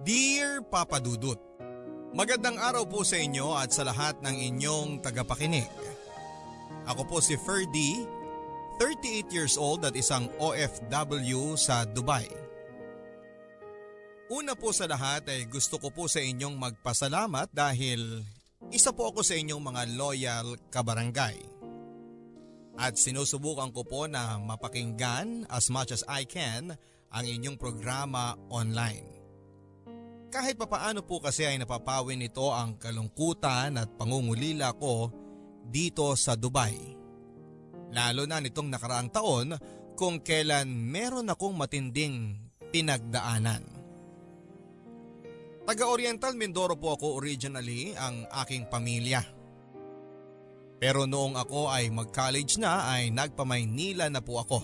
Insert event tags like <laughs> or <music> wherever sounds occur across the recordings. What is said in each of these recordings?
Dear Papa Dudut, Magandang araw po sa inyo at sa lahat ng inyong tagapakinig. Ako po si Ferdy, 38 years old at isang OFW sa Dubai. Una po sa lahat ay gusto ko po sa inyong magpasalamat dahil isa po ako sa inyong mga loyal kabarangay. At sinusubukan ko po na mapakinggan as much as I can ang inyong programa online. Kahit papaano po kasi ay napapawin nito ang kalungkutan at pangungulila ko dito sa Dubai. Lalo na nitong nakaraang taon kung kailan meron akong matinding pinagdaanan. Taga-Oriental Mindoro po ako originally ang aking pamilya. Pero noong ako ay mag-college na ay nagpamaynila na po ako.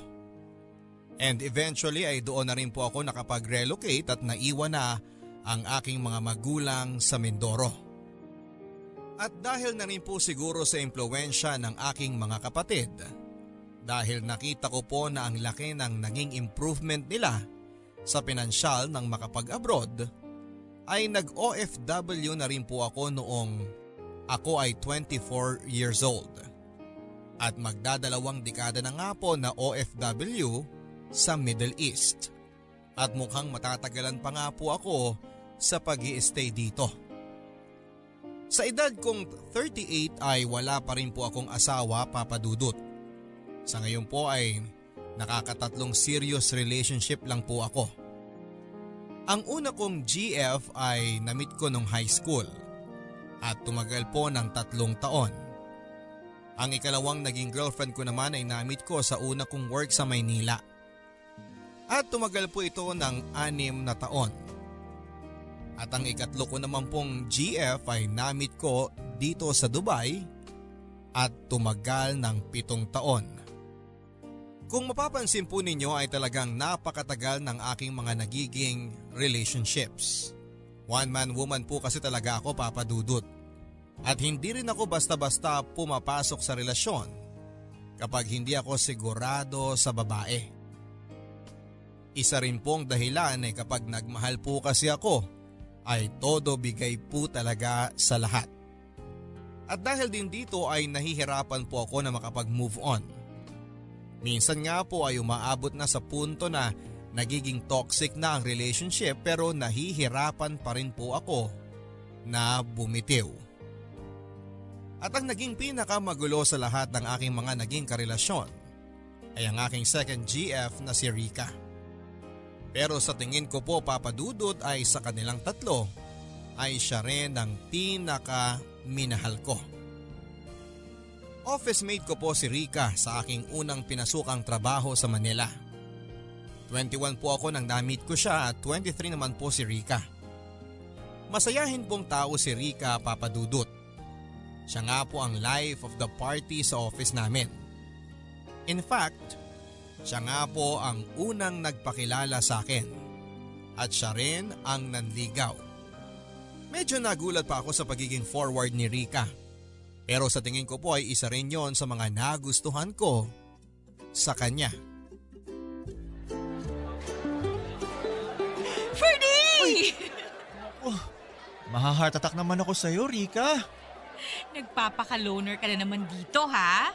And eventually ay doon na rin po ako nakapag-relocate at naiwan na ang aking mga magulang sa Mindoro. At dahil na rin po siguro sa impluensya ng aking mga kapatid, dahil nakita ko po na ang laki ng naging improvement nila sa pinansyal ng makapag-abroad, ay nag-OFW na rin po ako noong ako ay 24 years old. At magdadalawang dekada na nga po na OFW sa Middle East. At mukhang matatagalan pa nga po ako sa pag stay dito. Sa edad kong 38 ay wala pa rin po akong asawa papadudot. Sa ngayon po ay nakakatatlong serious relationship lang po ako. Ang una kong GF ay namit ko nung high school at tumagal po ng tatlong taon. Ang ikalawang naging girlfriend ko naman ay namit ko sa una kong work sa Maynila. At tumagal po ito ng anim na taon. At ang ikatlo ko naman pong GF ay namit ko dito sa Dubai at tumagal ng pitong taon. Kung mapapansin po ninyo ay talagang napakatagal ng aking mga nagiging relationships. One man woman po kasi talaga ako papadudot. At hindi rin ako basta-basta pumapasok sa relasyon kapag hindi ako sigurado sa babae. Isa rin pong dahilan ay kapag nagmahal po kasi ako ay todo bigay po talaga sa lahat. At dahil din dito ay nahihirapan po ako na makapag-move on. Minsan nga po ay umaabot na sa punto na nagiging toxic na ang relationship pero nahihirapan pa rin po ako na bumitiw. At ang naging pinakamagulo sa lahat ng aking mga naging karelasyon ay ang aking second GF na si Rika. Pero sa tingin ko po papadudod ay sa kanilang tatlo ay siya rin ang pinaka minahal ko. Office mate ko po si Rika sa aking unang pinasukang trabaho sa Manila. 21 po ako nang na-meet ko siya at 23 naman po si Rika. Masayahin pong tao si Rika papadudot. Siya nga po ang life of the party sa office namin. In fact, siya nga po ang unang nagpakilala sa akin at siya rin ang nanligaw. Medyo nagulat pa ako sa pagiging forward ni Rika. Pero sa tingin ko po ay isa rin yon sa mga nagustuhan ko sa kanya. Ferdy! Oh, maha-heart attack naman ako sa'yo, Rika. Nagpapaka-loner ka na naman dito, ha?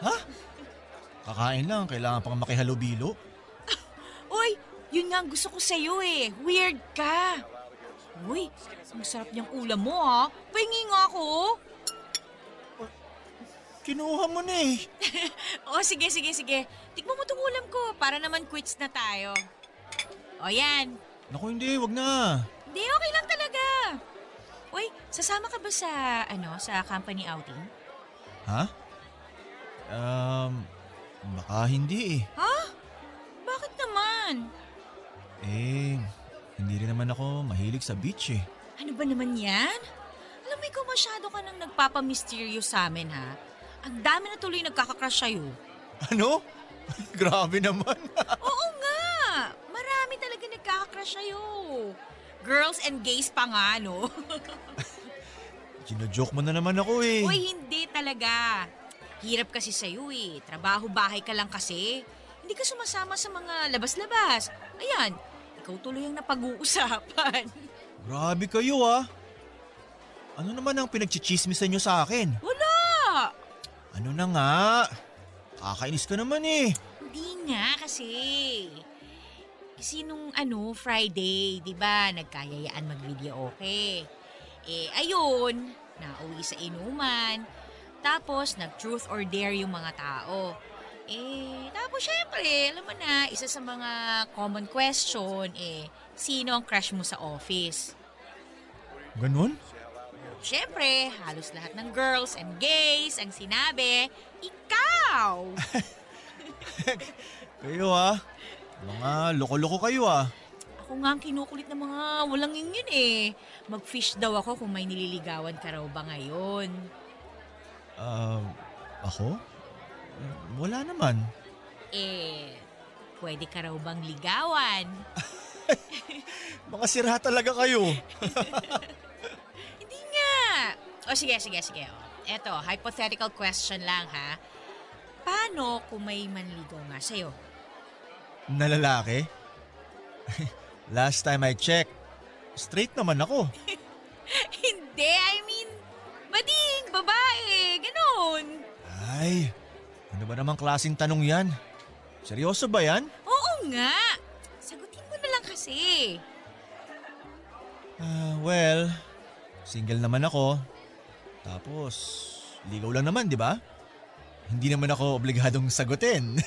Ha? Kakain lang, kailangan pang makihalubilo. <laughs> Uy, yun nga ang gusto ko sa'yo eh. Weird ka. Uy, ang sarap niyang ulam mo ha. Pahingi nga ako. Kinuha mo na eh. <laughs> o sige, sige, sige. Tikman mo tong ulam ko para naman quits na tayo. O yan. Naku hindi, wag na. Hindi, okay lang talaga. Uy, sasama ka ba sa, ano, sa company outing? Ha? Um, Baka hindi eh. Ha? Bakit naman? Eh, hindi rin naman ako mahilig sa beach eh. Ano ba naman yan? Alam mo, ikaw masyado ka nang nagpapamysterious sa amin ha. Ang dami na tuloy nagkakakrush sa'yo. Ano? <laughs> Grabe naman. <laughs> Oo nga! Marami talaga nagkakakrush sa'yo. Girls and gays pa nga, no? <laughs> Gino-joke mo na naman ako eh. Uy, hindi talaga. Hirap kasi sa'yo eh. Trabaho-bahay ka lang kasi. Hindi ka sumasama sa mga labas-labas. Ayan, ikaw tuloy ang napag-uusapan. <laughs> Grabe kayo ah. Ano naman ang pinagchichismisan nyo sa akin? Wala! Ano na nga? Kakainis ka naman eh. Hindi nga kasi. Kasi nung ano, Friday, di ba, nagkayayaan mag-video okay. Eh, ayun, nauwi sa inuman. Tapos, nag-truth or dare yung mga tao. Eh, tapos syempre, alam mo na, isa sa mga common question, eh, sino ang crush mo sa office? Ganon? Syempre, halos lahat ng girls and gays ang sinabi, ikaw! <laughs> Kayo ah. Mga loko-loko kayo ah. Ako nga ang kinukulit ng mga walang yun eh. Mag-fish daw ako kung may nililigawan ka raw ba ngayon. Ah, ako? Wala naman. Eh, pwede ka raw bang ligawan? <laughs> Mga sira talaga kayo. <laughs> Hindi nga. O sige, sige, sige. O, Eto, hypothetical question lang ha. Paano kung may manligaw nga sa'yo? Na lalaki? <laughs> Last time I checked, straight naman ako. Hindi, I mean, bading, babae, ganun. Ay, ano ba namang klaseng tanong yan? Seryoso ba yan? Oo nga. Sagutin mo na lang kasi. Ah, well, single naman ako. Tapos, ligaw lang naman, di ba? Hindi naman ako obligadong sagutin. <laughs>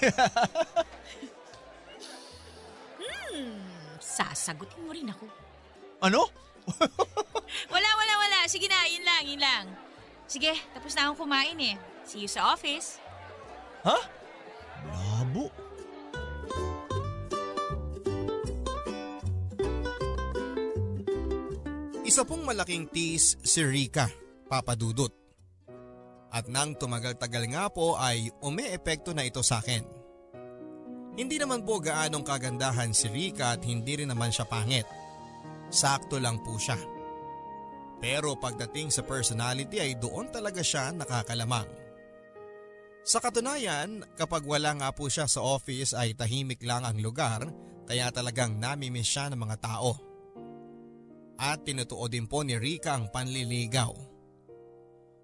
Hmm, sasagutin mo rin ako. ano? <laughs> Wala, wala, wala. Sige na, yun lang, yun lang. Sige, tapos na akong kumain eh. See you sa office. Ha? Labo. Isa pong malaking tease si Rika, Papa Dudut. At nang tumagal-tagal nga po ay umeepekto na ito sa akin. Hindi naman po gaanong kagandahan si Rika at hindi rin naman siya pangit. Sakto lang po siya. Pero pagdating sa personality ay doon talaga siya nakakalamang. Sa katunayan, kapag wala nga po siya sa office ay tahimik lang ang lugar kaya talagang namimiss siya ng mga tao. At tinutuo din po ni Rika ang panliligaw.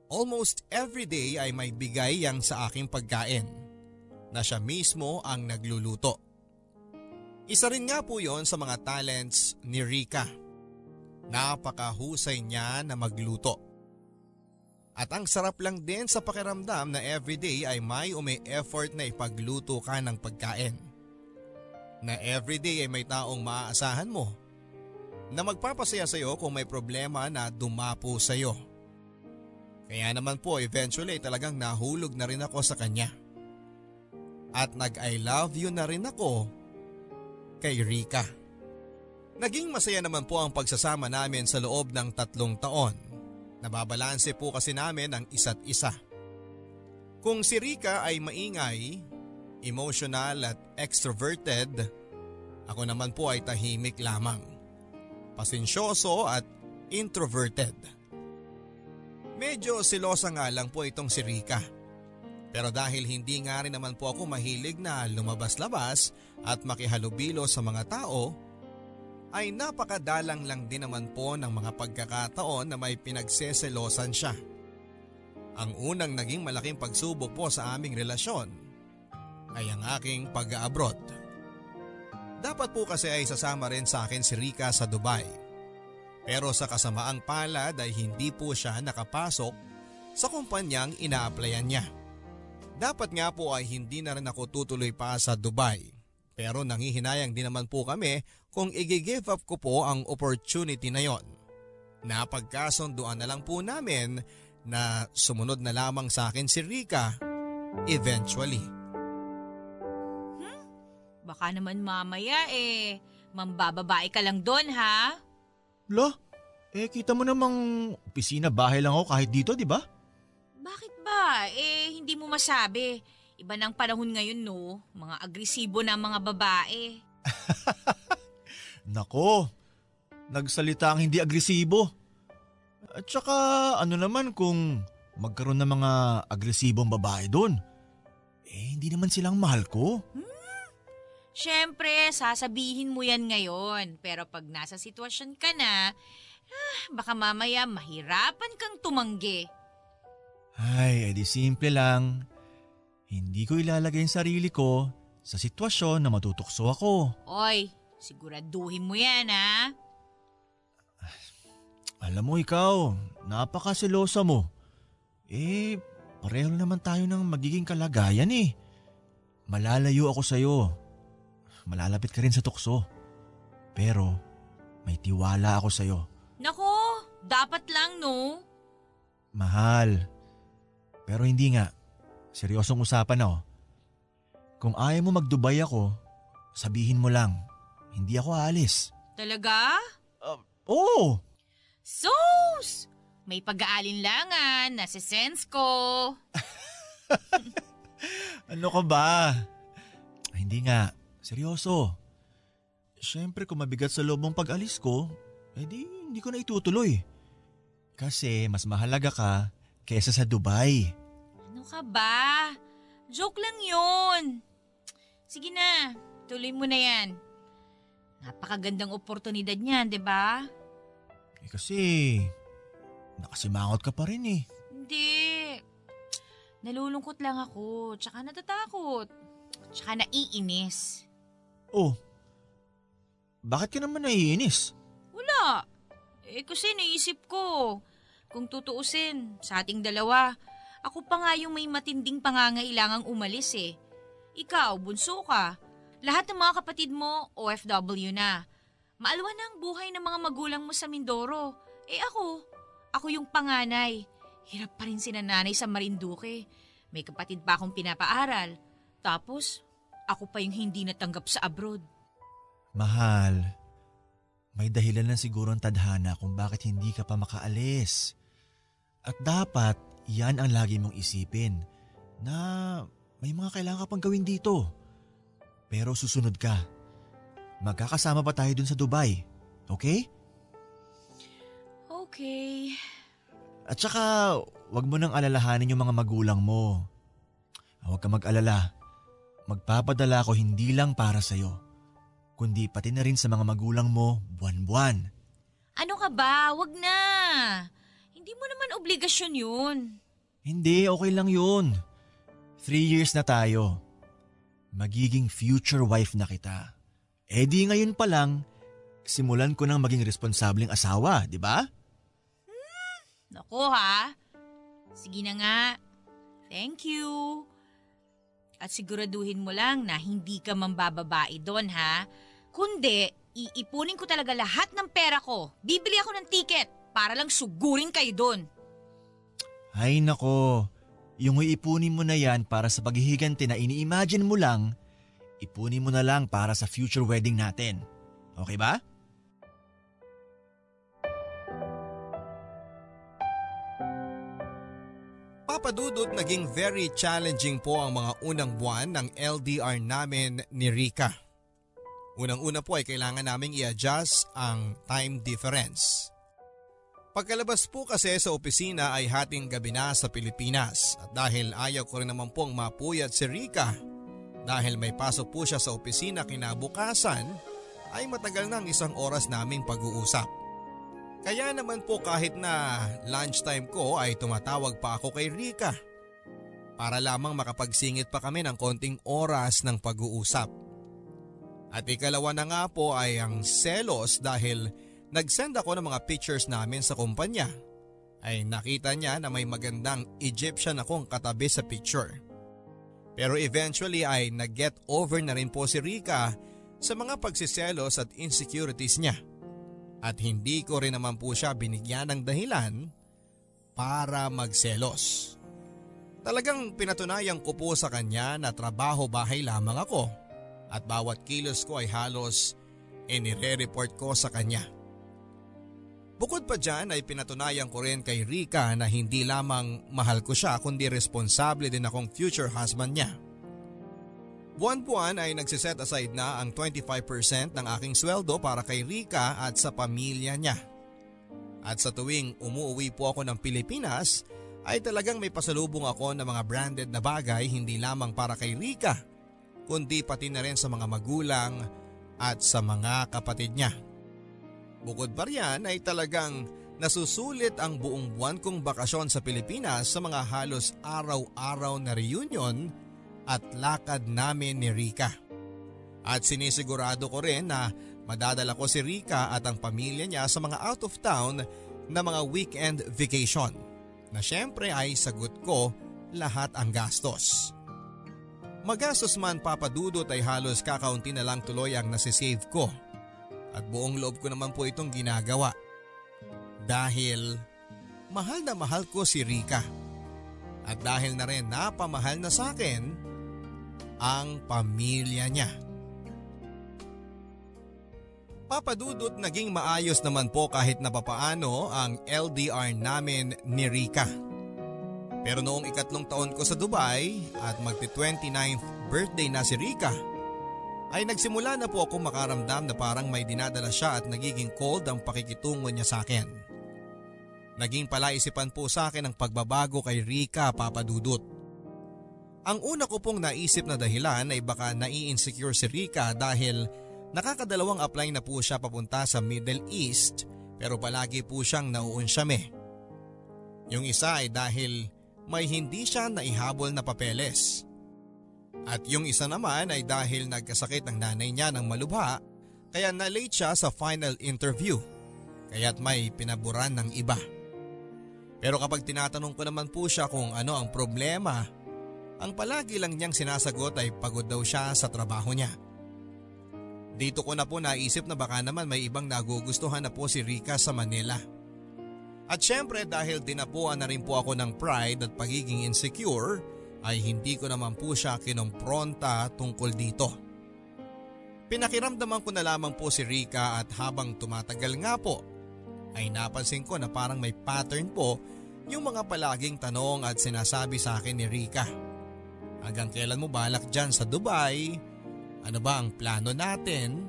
Almost every day ay may bigay yang sa aking pagkain na siya mismo ang nagluluto. Isa rin nga po yon sa mga talents ni Rika. Napakahusay niya na magluto. At ang sarap lang din sa pakiramdam na everyday ay may umi effort na ipagluto ka ng pagkain. Na everyday ay may taong maaasahan mo na magpapasaya sa iyo kung may problema na dumapo sa iyo. Kaya naman po eventually talagang nahulog na rin ako sa kanya. At nag I love you na rin ako kay Rika. Naging masaya naman po ang pagsasama namin sa loob ng tatlong taon. Nababalanse po kasi namin ang isa't isa. Kung si Rika ay maingay, emotional at extroverted, ako naman po ay tahimik lamang pasensyoso at introverted. Medyo silosa nga lang po itong si Rika. Pero dahil hindi nga rin naman po ako mahilig na lumabas-labas at makihalubilo sa mga tao, ay napakadalang lang din naman po ng mga pagkakataon na may pinagseselosan siya. Ang unang naging malaking pagsubok po sa aming relasyon ay ang aking pag-abroad. Dapat po kasi ay sasama rin sa akin si Rika sa Dubai. Pero sa kasamaang palad ay hindi po siya nakapasok sa kumpanyang ina-applyan niya. Dapat nga po ay hindi na rin ako tutuloy pa sa Dubai. Pero nangihinayang din naman po kami kung i-give up ko po ang opportunity na yon. Napagkasunduan na lang po namin na sumunod na lamang sa akin si Rika eventually. Baka naman mamaya eh, mambababae ka lang doon ha? Lo, eh kita mo namang opisina bahay lang ako kahit dito, di ba? Bakit ba? Eh, hindi mo masabi. Iba ng panahon ngayon no, mga agresibo na mga babae. <laughs> Nako, nagsalita ang hindi agresibo. At saka ano naman kung magkaroon ng mga agresibong babae doon. Eh hindi naman silang mahal ko. Siyempre, sasabihin mo yan ngayon. Pero pag nasa sitwasyon ka na, ah, baka mamaya mahirapan kang tumanggi. Ay, edi simple lang. Hindi ko ilalagay ang sarili ko sa sitwasyon na matutukso ako. Oy, siguraduhin mo yan ha. Alam mo ikaw, napakasilosa mo. Eh, pareho naman tayo ng magiging kalagayan eh. Malalayo ako sa'yo. Malalapit ka rin sa tukso. Pero, may tiwala ako sa'yo. Nako, dapat lang no. Mahal. Pero hindi nga. Seryosong usapan na oh. Kung ayaw mo mag-Dubai ako, sabihin mo lang. Hindi ako aalis. Talaga? Oo! Sus! May pag-aalinlangan, nasa-sense ko. <laughs> Ano ka ba? Ay, hindi nga. Seryoso. Siyempre kung mabigat sa loob mong pag-alis ko, edi hindi ko na itutuloy. Kasi mas mahalaga ka kesa sa Dubai. Ano ka ba? Joke lang yun. Sige na, tuloy mo na yan. Napakagandang oportunidad niyan, di ba? Eh kasi, nakasimangot ka pa rin eh. Hindi. Nalulungkot lang ako, tsaka natatakot. Tsaka naiinis. Oh, bakit ka naman naiinis? Wala. Eh kasi naisip ko, kung tutuusin sa ating dalawa, ako pa nga yung may matinding pangangailangang umalis eh. Ikaw, bunso ka. Lahat ng mga kapatid mo, OFW na. Maalwa na ang buhay ng mga magulang mo sa Mindoro. Eh ako, ako yung panganay. Hirap pa rin si nanay sa Marinduque. May kapatid pa akong pinapaaral. Tapos, ako pa yung hindi natanggap sa abroad. Mahal, may dahilan na siguro ang tadhana kung bakit hindi ka pa makaalis. At dapat yan ang lagi mong isipin na may mga kailangan ka pang gawin dito. Pero susunod ka. Magkakasama pa tayo dun sa Dubai. Okay? Okay. At saka, wag mo nang alalahanin yung mga magulang mo. Huwag ka mag-alala. Magpapadala ako hindi lang para sa'yo, kundi pati na rin sa mga magulang mo buwan-buwan. Ano ka ba? Wag na. Hindi mo naman obligasyon yun. Hindi, okay lang yun. Three years na tayo. Magiging future wife na kita. Eh di ngayon pa lang, simulan ko nang maging responsableng asawa, di ba? Nako ha. Sige na nga. Thank you. At siguraduhin mo lang na hindi ka mambababae doon ha. Kundi, iipunin ko talaga lahat ng pera ko. Bibili ako ng ticket para lang sugurin kayo doon. Ay nako, yung iipunin mo na yan para sa paghihiganti na ini-imagine mo lang, ipunin mo na lang para sa future wedding natin. Okay ba? Papadudot naging very challenging po ang mga unang buwan ng LDR namin ni Rika. Unang-una po ay kailangan naming i-adjust ang time difference. Pagkalabas po kasi sa opisina ay hating gabi na sa Pilipinas at dahil ayaw ko rin naman pong mapuyat si Rika dahil may pasok po siya sa opisina kinabukasan ay matagal na ang isang oras naming pag-uusap. Kaya naman po kahit na lunchtime ko ay tumatawag pa ako kay Rika para lamang makapagsingit pa kami ng konting oras ng pag-uusap. At ikalawa na nga po ay ang selos dahil nag-send ako ng mga pictures namin sa kumpanya. Ay nakita niya na may magandang Egyptian akong katabi sa picture. Pero eventually ay nag-get over na rin po si Rika sa mga pagsiselos at insecurities niya. At hindi ko rin naman po siya binigyan ng dahilan para magselos. Talagang pinatunayan ko po sa kanya na trabaho-bahay lamang ako at bawat kilos ko ay halos inire-report ko sa kanya. Bukod pa dyan ay pinatunayan ko rin kay Rika na hindi lamang mahal ko siya kundi responsable din akong future husband niya. Buwan-buwan ay nagsiset aside na ang 25% ng aking sweldo para kay Rika at sa pamilya niya. At sa tuwing umuwi po ako ng Pilipinas ay talagang may pasalubong ako ng mga branded na bagay hindi lamang para kay Rika kundi pati na rin sa mga magulang at sa mga kapatid niya. Bukod pa riyan ay talagang nasusulit ang buong buwan kong bakasyon sa Pilipinas sa mga halos araw-araw na reunion at lakad namin ni Rika. At sinisigurado ko rin na madadala ko si Rika at ang pamilya niya sa mga out of town na mga weekend vacation na syempre ay sagot ko lahat ang gastos. Magastos man papadudot ay halos kakaunti na lang tuloy ang nasisave ko at buong loob ko naman po itong ginagawa. Dahil mahal na mahal ko si Rika at dahil na rin napamahal na sa akin ang pamilya niya. Papadudot naging maayos naman po kahit napapaano ang LDR namin ni Rika. Pero noong ikatlong taon ko sa Dubai at magti 29th birthday na si Rika, ay nagsimula na po ako makaramdam na parang may dinadala siya at nagiging cold ang pakikitungo niya sa akin. Naging palaisipan po sa akin ang pagbabago kay Rika papadudot. Ang una ko pong naisip na dahilan ay baka nai-insecure si Rika dahil Nakakadalawang apply na po siya papunta sa Middle East pero palagi po siyang nauunsyame. Yung isa ay dahil may hindi siya naihabol na papeles. At yung isa naman ay dahil nagkasakit ang nanay niya ng malubha kaya na-late siya sa final interview kaya't may pinaburan ng iba. Pero kapag tinatanong ko naman po siya kung ano ang problema, ang palagi lang niyang sinasagot ay pagod daw siya sa trabaho niya. Dito ko na po naisip na baka naman may ibang nagugustuhan na po si Rika sa Manila. At syempre dahil dinapuan na rin po ako ng pride at pagiging insecure ay hindi ko naman po siya kinompronta tungkol dito. Pinakiramdaman ko na lamang po si Rika at habang tumatagal nga po ay napansin ko na parang may pattern po yung mga palaging tanong at sinasabi sa akin ni Rika. Hanggang kailan mo balak dyan sa Dubai? Ano ba ang plano natin?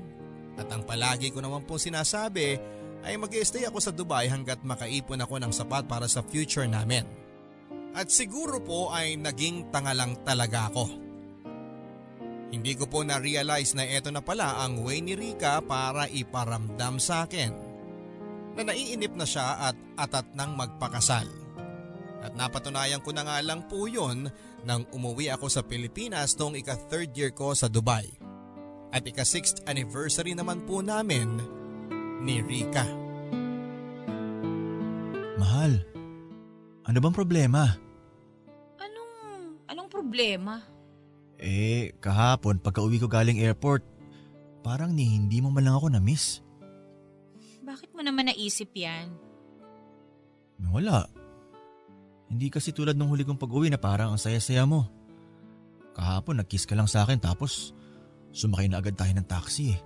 At ang palagi ko naman po sinasabi ay mag stay ako sa Dubai hanggat makaipon ako ng sapat para sa future namin. At siguro po ay naging tanga lang talaga ako. Hindi ko po na-realize na ito na pala ang way ni Rika para iparamdam sa akin na naiinip na siya at atat nang magpakasal. At napatunayan ko na nga lang po yun nang umuwi ako sa Pilipinas noong ika third year ko sa Dubai. At ika 6th anniversary naman po namin ni Rika. Mahal, ano bang problema? Anong, anong problema? Eh, kahapon pagka uwi ko galing airport, parang ni hindi mo man lang ako na-miss. Bakit mo naman naisip yan? Wala. Hindi kasi tulad nung huli kong pag-uwi na parang ang saya-saya mo. Kahapon nag-kiss ka lang sa akin tapos sumakay na agad tayo ng taxi eh.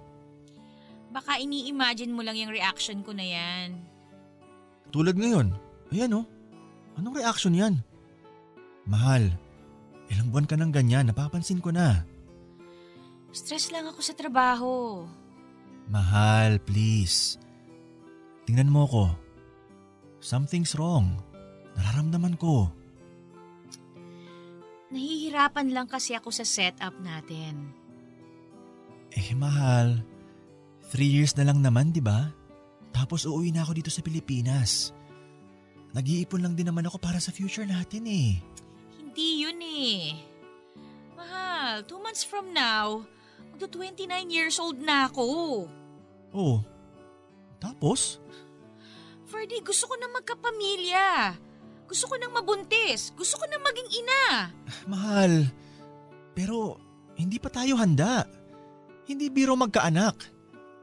Baka ini-imagine mo lang yung reaction ko na yan. Tulad ngayon, ayan oh. Anong reaction yan? Mahal, ilang buwan ka nang ganyan, napapansin ko na. Stress lang ako sa trabaho. Mahal, please. Tingnan mo ko. Something's wrong. Nararamdaman ko. Nahihirapan lang kasi ako sa setup natin. Eh mahal, three years na lang naman di ba? Tapos uuwi na ako dito sa Pilipinas. Nag-iipon lang din naman ako para sa future natin eh. Hindi yun eh. Mahal, two months from now, magto 29 years old na ako. Oh, tapos? Ferdy, gusto ko na magkapamilya. Gusto ko nang mabuntis. Gusto ko nang maging ina. Mahal, pero hindi pa tayo handa. Hindi biro magkaanak.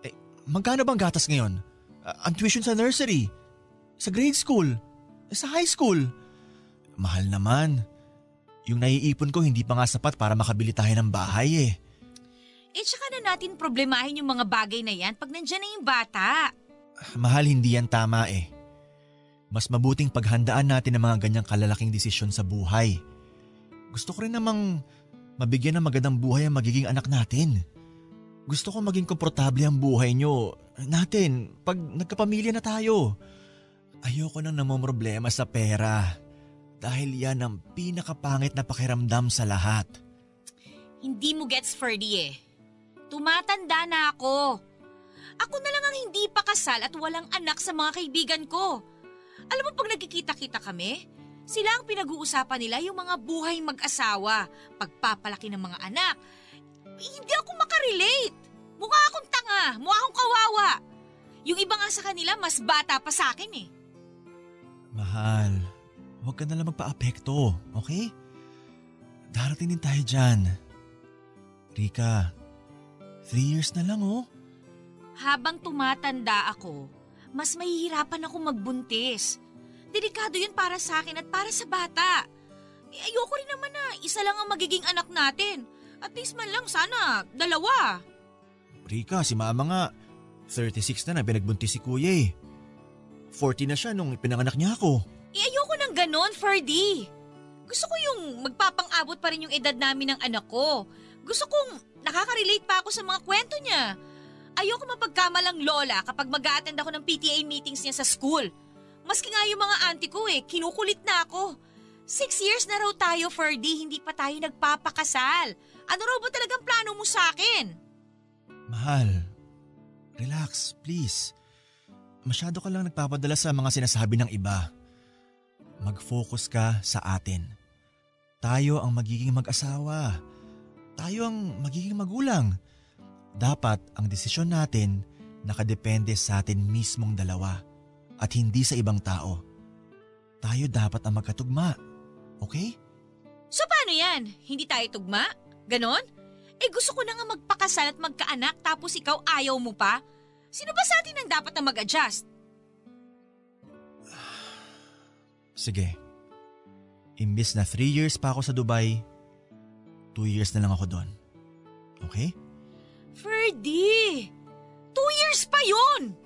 Eh, magkano bang gatas ngayon? Uh, ang tuition sa nursery, sa grade school, sa high school. Mahal naman. Yung naiipon ko hindi pa nga sapat para makabili tayo ng bahay eh. Eh tsaka na natin problemahin yung mga bagay na yan pag nandyan na yung bata. Mahal hindi yan tama eh. Mas mabuting paghandaan natin ang mga ganyang kalalaking desisyon sa buhay. Gusto ko rin namang mabigyan ng magandang buhay ang magiging anak natin. Gusto ko maging komportable ang buhay nyo, natin, pag nagkapamilya na tayo. Ayoko nang namomroblema sa pera. Dahil yan ang pinakapangit na pakiramdam sa lahat. Hindi mo gets Ferdy eh. Tumatanda na ako. Ako na lang ang hindi pa kasal at walang anak sa mga kaibigan ko. Alam mo pag nagkikita-kita kami, sila ang pinag-uusapan nila yung mga buhay mag-asawa, pagpapalaki ng mga anak. Hindi ako makarelate. Mukha akong tanga, mukha akong kawawa. Yung iba nga sa kanila mas bata pa sa akin eh. Mahal, huwag ka na lang magpa-apekto, okay? Darating din tayo dyan. Rika, three years na lang oh. Habang tumatanda ako, mas mahihirapan ako magbuntis. Delikado yun para sa akin at para sa bata. Eh, ayoko rin naman na isa lang ang magiging anak natin. At least man lang sana, dalawa. Rika, si mama nga, 36 na na pinagbuntis si kuya eh. 40 na siya nung pinanganak niya ako. Eh ayoko ng ganon, Ferdy. Gusto ko yung magpapang-abot pa rin yung edad namin ng anak ko. Gusto kong nakaka-relate pa ako sa mga kwento niya. Ayoko mapagkamalang lola kapag mag attend ako ng PTA meetings niya sa school. Maski nga yung mga auntie ko eh, kinukulit na ako. Six years na raw tayo, Ferdy, hindi pa tayo nagpapakasal. Ano raw ba talagang plano mo sa akin? Mahal, relax, please. Masyado ka lang nagpapadala sa mga sinasabi ng iba. Mag-focus ka sa atin. Tayo ang magiging mag-asawa. Tayo ang magiging magulang. Dapat ang desisyon natin nakadepende sa atin mismong dalawa at hindi sa ibang tao. Tayo dapat ang magkatugma. Okay? So paano yan? Hindi tayo tugma? Ganon? Eh gusto ko na nga magpakasal at magkaanak tapos ikaw ayaw mo pa? Sino ba sa atin ang dapat na mag-adjust? Sige. Imbis na three years pa ako sa Dubai, two years na lang ako doon. Okay? Ferdy! Two years pa yun!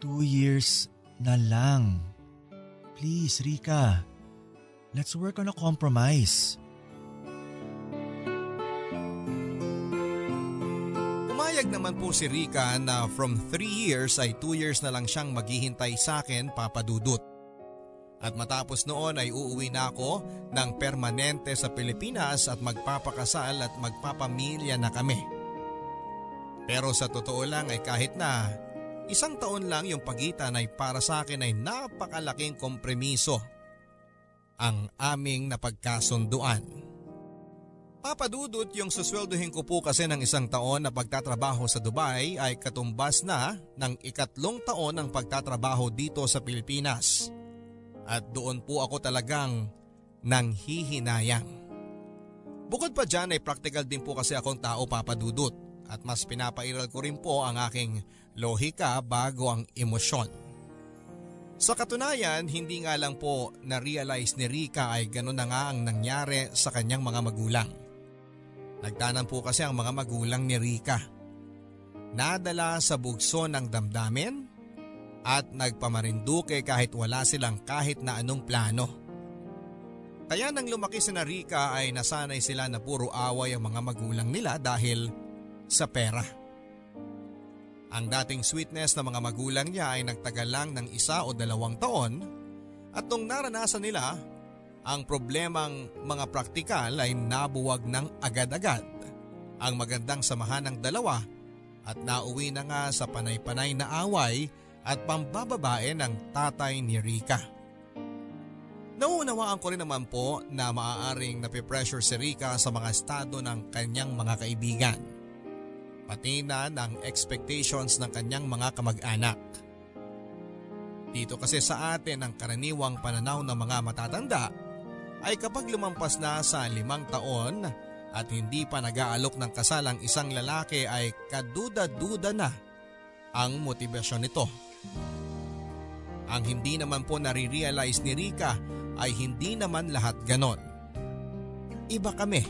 Two years na lang. Please, Rika. Let's work on a compromise. Naman po si Rika na from 3 years ay 2 years na lang siyang maghihintay sa akin papadudot. At matapos noon ay uuwi na ako ng permanente sa Pilipinas at magpapakasal at magpapamilya na kami. Pero sa totoo lang ay kahit na isang taon lang yung pagitan ay para sa akin ay napakalaking kompromiso ang aming napagkasunduan. Papadudot yung susweldohin ko po kasi ng isang taon na pagtatrabaho sa Dubai ay katumbas na ng ikatlong taon ng pagtatrabaho dito sa Pilipinas. At doon po ako talagang nanghihinayang. Bukod pa dyan ay practical din po kasi akong tao papadudot at mas pinapairal ko rin po ang aking lohika bago ang emosyon. Sa katunayan, hindi nga lang po na-realize ni Rika ay gano'n na nga ang nangyari sa kanyang mga magulang. Nagtanan po kasi ang mga magulang ni Rika. Nadala sa bugso ng damdamin at nagpamarinduke kahit wala silang kahit na anong plano. Kaya nang lumaki si Rika ay nasanay sila na puro away ang mga magulang nila dahil sa pera. Ang dating sweetness ng mga magulang niya ay nagtagal lang ng isa o dalawang taon at nung naranasan nila ang problemang mga praktikal ay nabuwag ng agad-agad ang magandang samahan ng dalawa at nauwi na nga sa panay-panay na away at pambababae ng tatay ni Rika. Nauunawaan ko rin naman po na maaaring napipressure si Rika sa mga estado ng kanyang mga kaibigan pati na ng expectations ng kanyang mga kamag-anak. Dito kasi sa atin ang karaniwang pananaw ng mga matatanda ay kapag lumampas na sa limang taon at hindi pa nag-aalok ng kasal ang isang lalaki ay kaduda-duda na ang motibasyon nito. Ang hindi naman po nare-realize ni Rika ay hindi naman lahat ganon. Iba kami.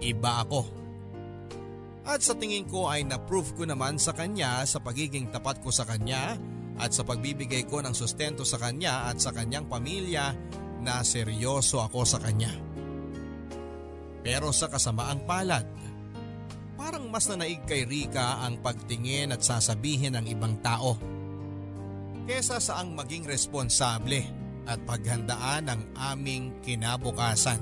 Iba ako. At sa tingin ko ay na-prove ko naman sa kanya sa pagiging tapat ko sa kanya at sa pagbibigay ko ng sustento sa kanya at sa kanyang pamilya na seryoso ako sa kanya. Pero sa kasamaang palad, parang mas nanaig kay Rika ang pagtingin at sasabihin ng ibang tao. Kesa sa ang maging responsable at paghandaan ng aming kinabukasan.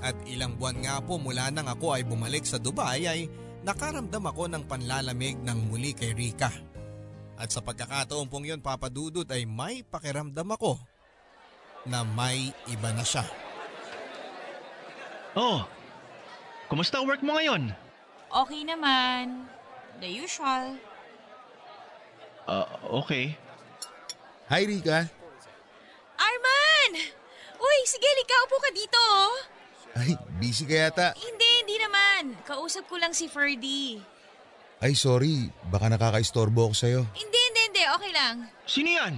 At ilang buwan nga po mula nang ako ay bumalik sa Dubai ay nakaramdam ako ng panlalamig ng muli kay Rika. At sa pagkakataon pong yun papadudot ay may pakiramdam ako na may iba na siya. Oh, kumusta ang work mo ngayon? Okay naman. The usual. Ah, okay. Hi Rika. Arman! Uy, sige, likaw po ka dito. oh. Ay, busy ka yata. Hindi, hindi naman. Kausap ko lang si Ferdy. Ay, sorry. Baka nakaka-istorbo ako sa'yo. Hindi, hindi, hindi. Okay lang. Sino yan?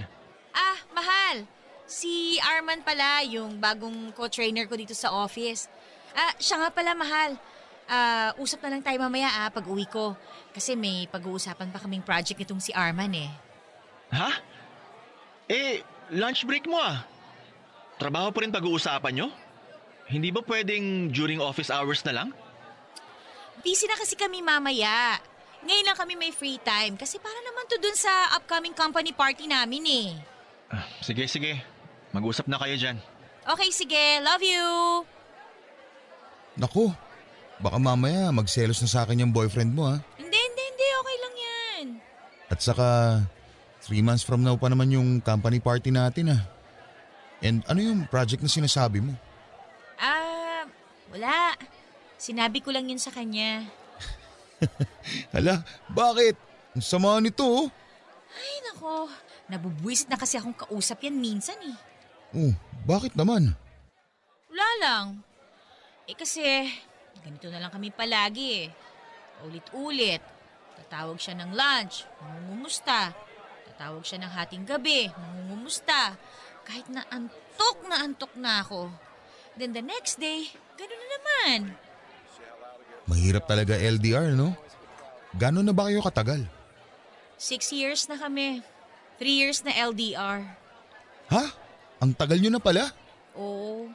Ah, mahal. Si Arman pala, yung bagong co-trainer ko dito sa office. Ah, siya nga pala, mahal. Ah, usap na lang tayo mamaya ah, pag uwi ko. Kasi may pag-uusapan pa kaming project nitong si Arman eh. Ha? Eh, lunch break mo ah. Trabaho pa rin pag-uusapan nyo? Hindi ba pwedeng during office hours na lang? Busy na kasi kami mamaya. Ngayon lang kami may free time kasi para naman to dun sa upcoming company party namin eh. Ah, sige, sige. Mag-usap na kayo dyan. Okay, sige. Love you. Naku, baka mamaya magselos na sa akin yung boyfriend mo ha. Hindi, hindi, hindi. Okay lang yan. At saka, three months from now pa naman yung company party natin ha. And ano yung project na sinasabi mo? Ah, wala. Sinabi ko lang yun sa kanya. <laughs> Hala, bakit? Ang sama nito oh. Ay, nako. Nabubuisit na kasi akong kausap yan minsan eh. Oh, bakit naman? Wala lang. Eh kasi, ganito na lang kami palagi eh. Ulit-ulit. Tatawag siya ng lunch, mangungumusta. Tatawag siya ng hating gabi, mangungumusta. Kahit na antok na antok na ako. Then the next day, ganun na naman. Mahirap talaga LDR no? Gano'n na ba kayo katagal? Six years na kami. Three years na LDR. Ha? Ang tagal nyo na pala? Oo.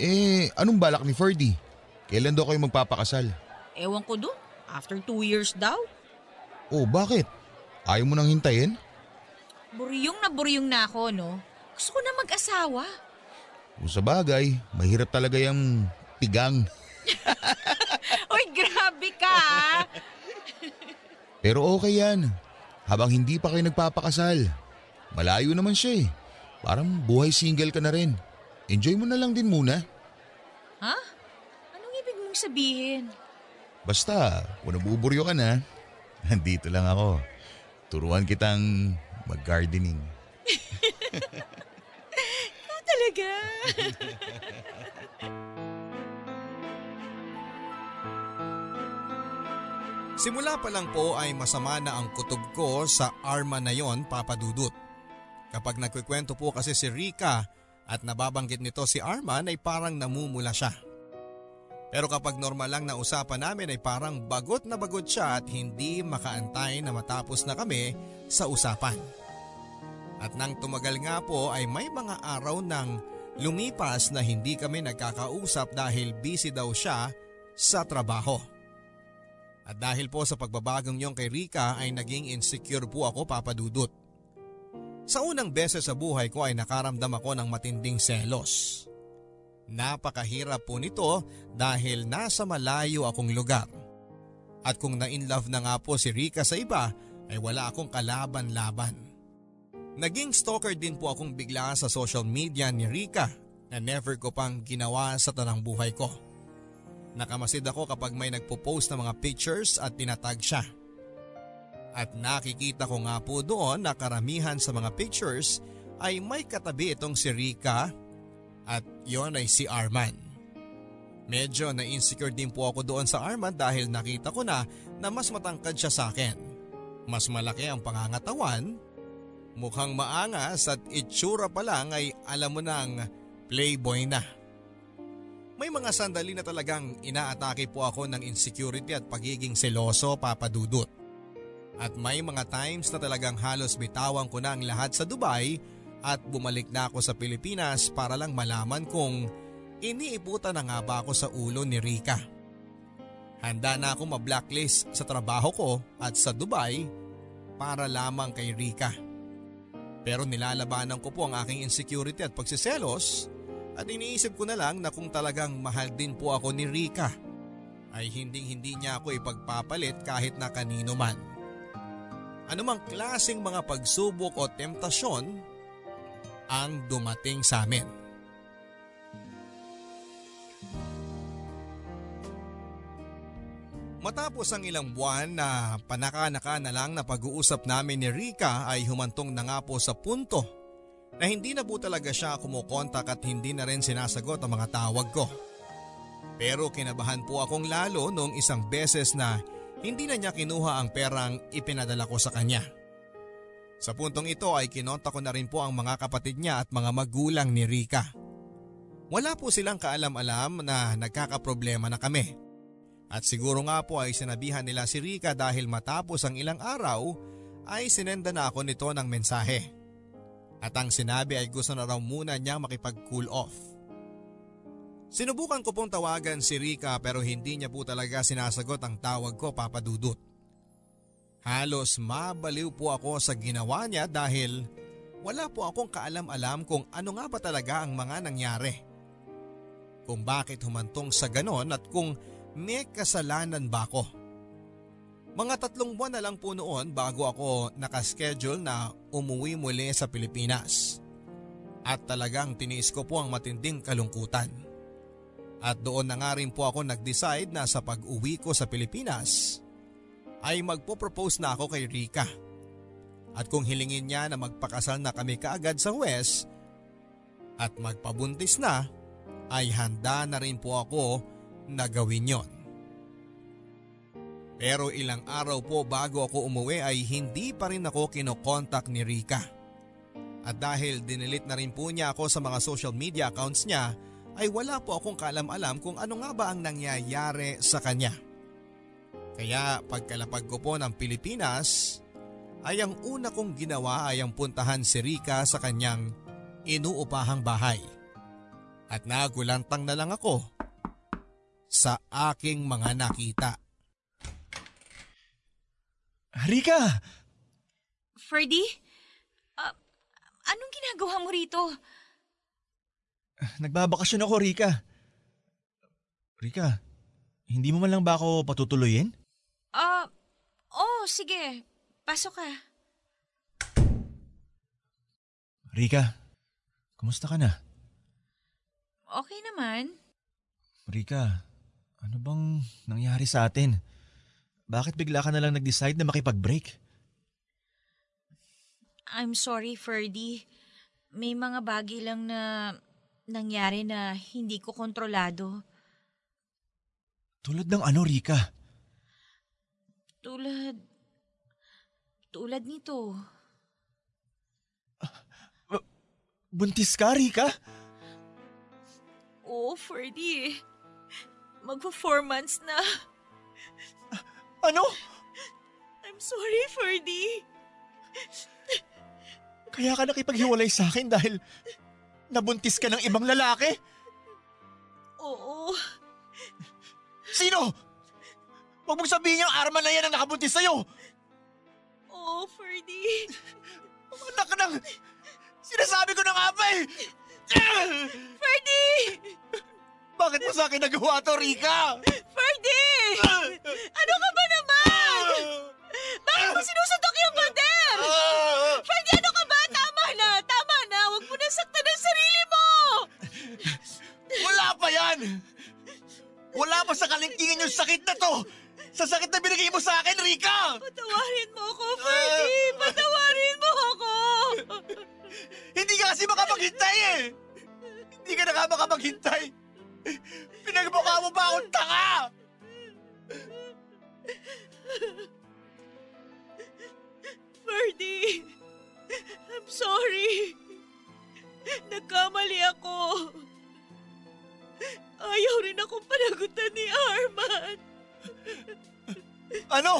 Eh, anong balak ni Ferdy? Kailan daw kayo magpapakasal? Ewan ko dun. After two years daw. Oh, bakit? Ayaw mo nang hintayin? Buryong na buryong na ako, no? Gusto ko na mag-asawa. O sa bagay, mahirap talaga yung tigang. <laughs> Uy, grabe ka! ah. Pero okay yan. Habang hindi pa kayo nagpapakasal. Malayo naman siya eh. Parang buhay single ka na rin. Enjoy mo na lang din muna. ha? Anong ibig mong sabihin? Basta, kung nabuburyo ka na, <laughs> nandito lang ako. Turuan kitang mag-gardening. <laughs> Ah, talaga? Simula pa lang po ay masama na ang kutob ko sa arma na yon papadudot. Kapag nagkikwento po kasi si Rika at nababanggit nito si Arman ay parang namumula siya. Pero kapag normal lang na usapan namin ay parang bagot na bagot siya at hindi makaantay na matapos na kami sa usapan. At nang tumagal nga po ay may mga araw nang lumipas na hindi kami nagkakausap dahil busy daw siya sa trabaho. At dahil po sa pagbabagong yung kay Rika ay naging insecure po ako papadudot. Sa unang beses sa buhay ko ay nakaramdam ako ng matinding selos. Napakahirap po nito dahil nasa malayo akong lugar. At kung na-inlove na nga po si Rika sa iba ay wala akong kalaban-laban. Naging stalker din po akong bigla sa social media ni Rika na never ko pang ginawa sa tanang buhay ko. Nakamasid ako kapag may nagpo-post ng mga pictures at tinatag siya. At nakikita ko nga po doon na karamihan sa mga pictures ay may katabi itong si Rika at yon ay si Arman. Medyo na-insecure din po ako doon sa Arman dahil nakita ko na na mas matangkad siya sa akin. Mas malaki ang pangangatawan, mukhang maangas at itsura pa lang ay alam mo nang playboy na. May mga sandali na talagang inaatake po ako ng insecurity at pagiging seloso papadudot. At may mga times na talagang halos bitawan ko na ang lahat sa Dubai at bumalik na ako sa Pilipinas para lang malaman kung iniiputan na nga ba ako sa ulo ni Rika. Handa na ako ma-blacklist sa trabaho ko at sa Dubai para lamang kay Rika. Pero nilalabanan ko po ang aking insecurity at pagsiselos At iniisip ko na lang na kung talagang mahal din po ako ni Rika ay hinding hindi niya ako ipagpapalit kahit na kanino man. Anumang klasing mga pagsubok o temptasyon ang dumating sa amin. Matapos ang ilang buwan na panaka-naka na lang na pag-uusap namin ni Rika ay humantong na nga po sa punto na hindi na po talaga siya kumukontak at hindi na rin sinasagot ang mga tawag ko. Pero kinabahan po akong lalo noong isang beses na hindi na niya kinuha ang perang ipinadala ko sa kanya. Sa puntong ito ay kinonta ko na rin po ang mga kapatid niya at mga magulang ni Rika. Wala po silang kaalam-alam na nagkakaproblema na kami. At siguro nga po ay sinabihan nila si Rika dahil matapos ang ilang araw ay sinenda na ako nito ng mensahe. At ang sinabi ay gusto na raw muna niya makipag-cool off. Sinubukan ko pong tawagan si Rika pero hindi niya po talaga sinasagot ang tawag ko papadudot. Halos mabaliw po ako sa ginawa niya dahil wala po akong kaalam-alam kung ano nga ba talaga ang mga nangyari. Kung bakit humantong sa ganon at kung may kasalanan ba ako? Mga tatlong buwan na lang po noon bago ako nakaschedule na umuwi muli sa Pilipinas. At talagang tiniis ko po ang matinding kalungkutan. At doon na nga rin po ako nag-decide na sa pag-uwi ko sa Pilipinas ay magpo-propose na ako kay Rika. At kung hilingin niya na magpakasal na kami kaagad sa West at magpabuntis na, ay handa na rin po ako na gawin yon. Pero ilang araw po bago ako umuwi ay hindi pa rin ako kinokontak ni Rika. At dahil dinilit na rin po niya ako sa mga social media accounts niya ay wala po akong kalam-alam kung ano nga ba ang nangyayari sa kanya. Kaya pagkalapag ko po ng Pilipinas ay ang una kong ginawa ay ang puntahan si Rika sa kanyang inuupahang bahay. At nagulantang na lang ako sa aking mga nakita. Rika! Ferdy? Ah, anong ginagawa mo rito? Nagbabakasyon ako, Rika. Rika, hindi mo man lang ba ako patutuloyin? Ah, oh, sige. Pasok ka. Rika, kumusta ka na? Okay naman. Rika, ano bang nangyari sa atin? Bakit bigla ka na lang nag-decide na makipag-break? I'm sorry, Ferdy. May mga bagay lang na nangyari na hindi ko kontrolado. Tulad ng ano, Rika? Tulad... Tulad nito. Buntis ka, Rika? Oo, Ferdy. Magpa four months na. Ano? I'm sorry, Ferdy. Kaya ka nakipaghiwalay sa akin dahil nabuntis ka ng ibang lalaki? Oo. Sino? Huwag mong sabihin yung arma na yan ang nakabuntis sa'yo! Oo, Ferdy. Anak ka ng... Sinasabi ko na nga pa eh! Ferdy! Bakit mo sa akin nagawa to, Rika? Ferdy! Ano ka ba naman? Bakit mo sinusundok yan! Wala pa sa kalingkingan yung sakit na to! Sa sakit na binigay mo sa akin, Rika! Patawarin mo ako, Ferdy. Patawarin mo ako. Hindi ka kasi makapaghintay eh! Hindi ka na nga makapaghintay! Pinagmukha mo ba akong tanga? Ferdy, I'm sorry. Nagkamali ako. Ayaw rin akong panagutan ni Arman. Ano?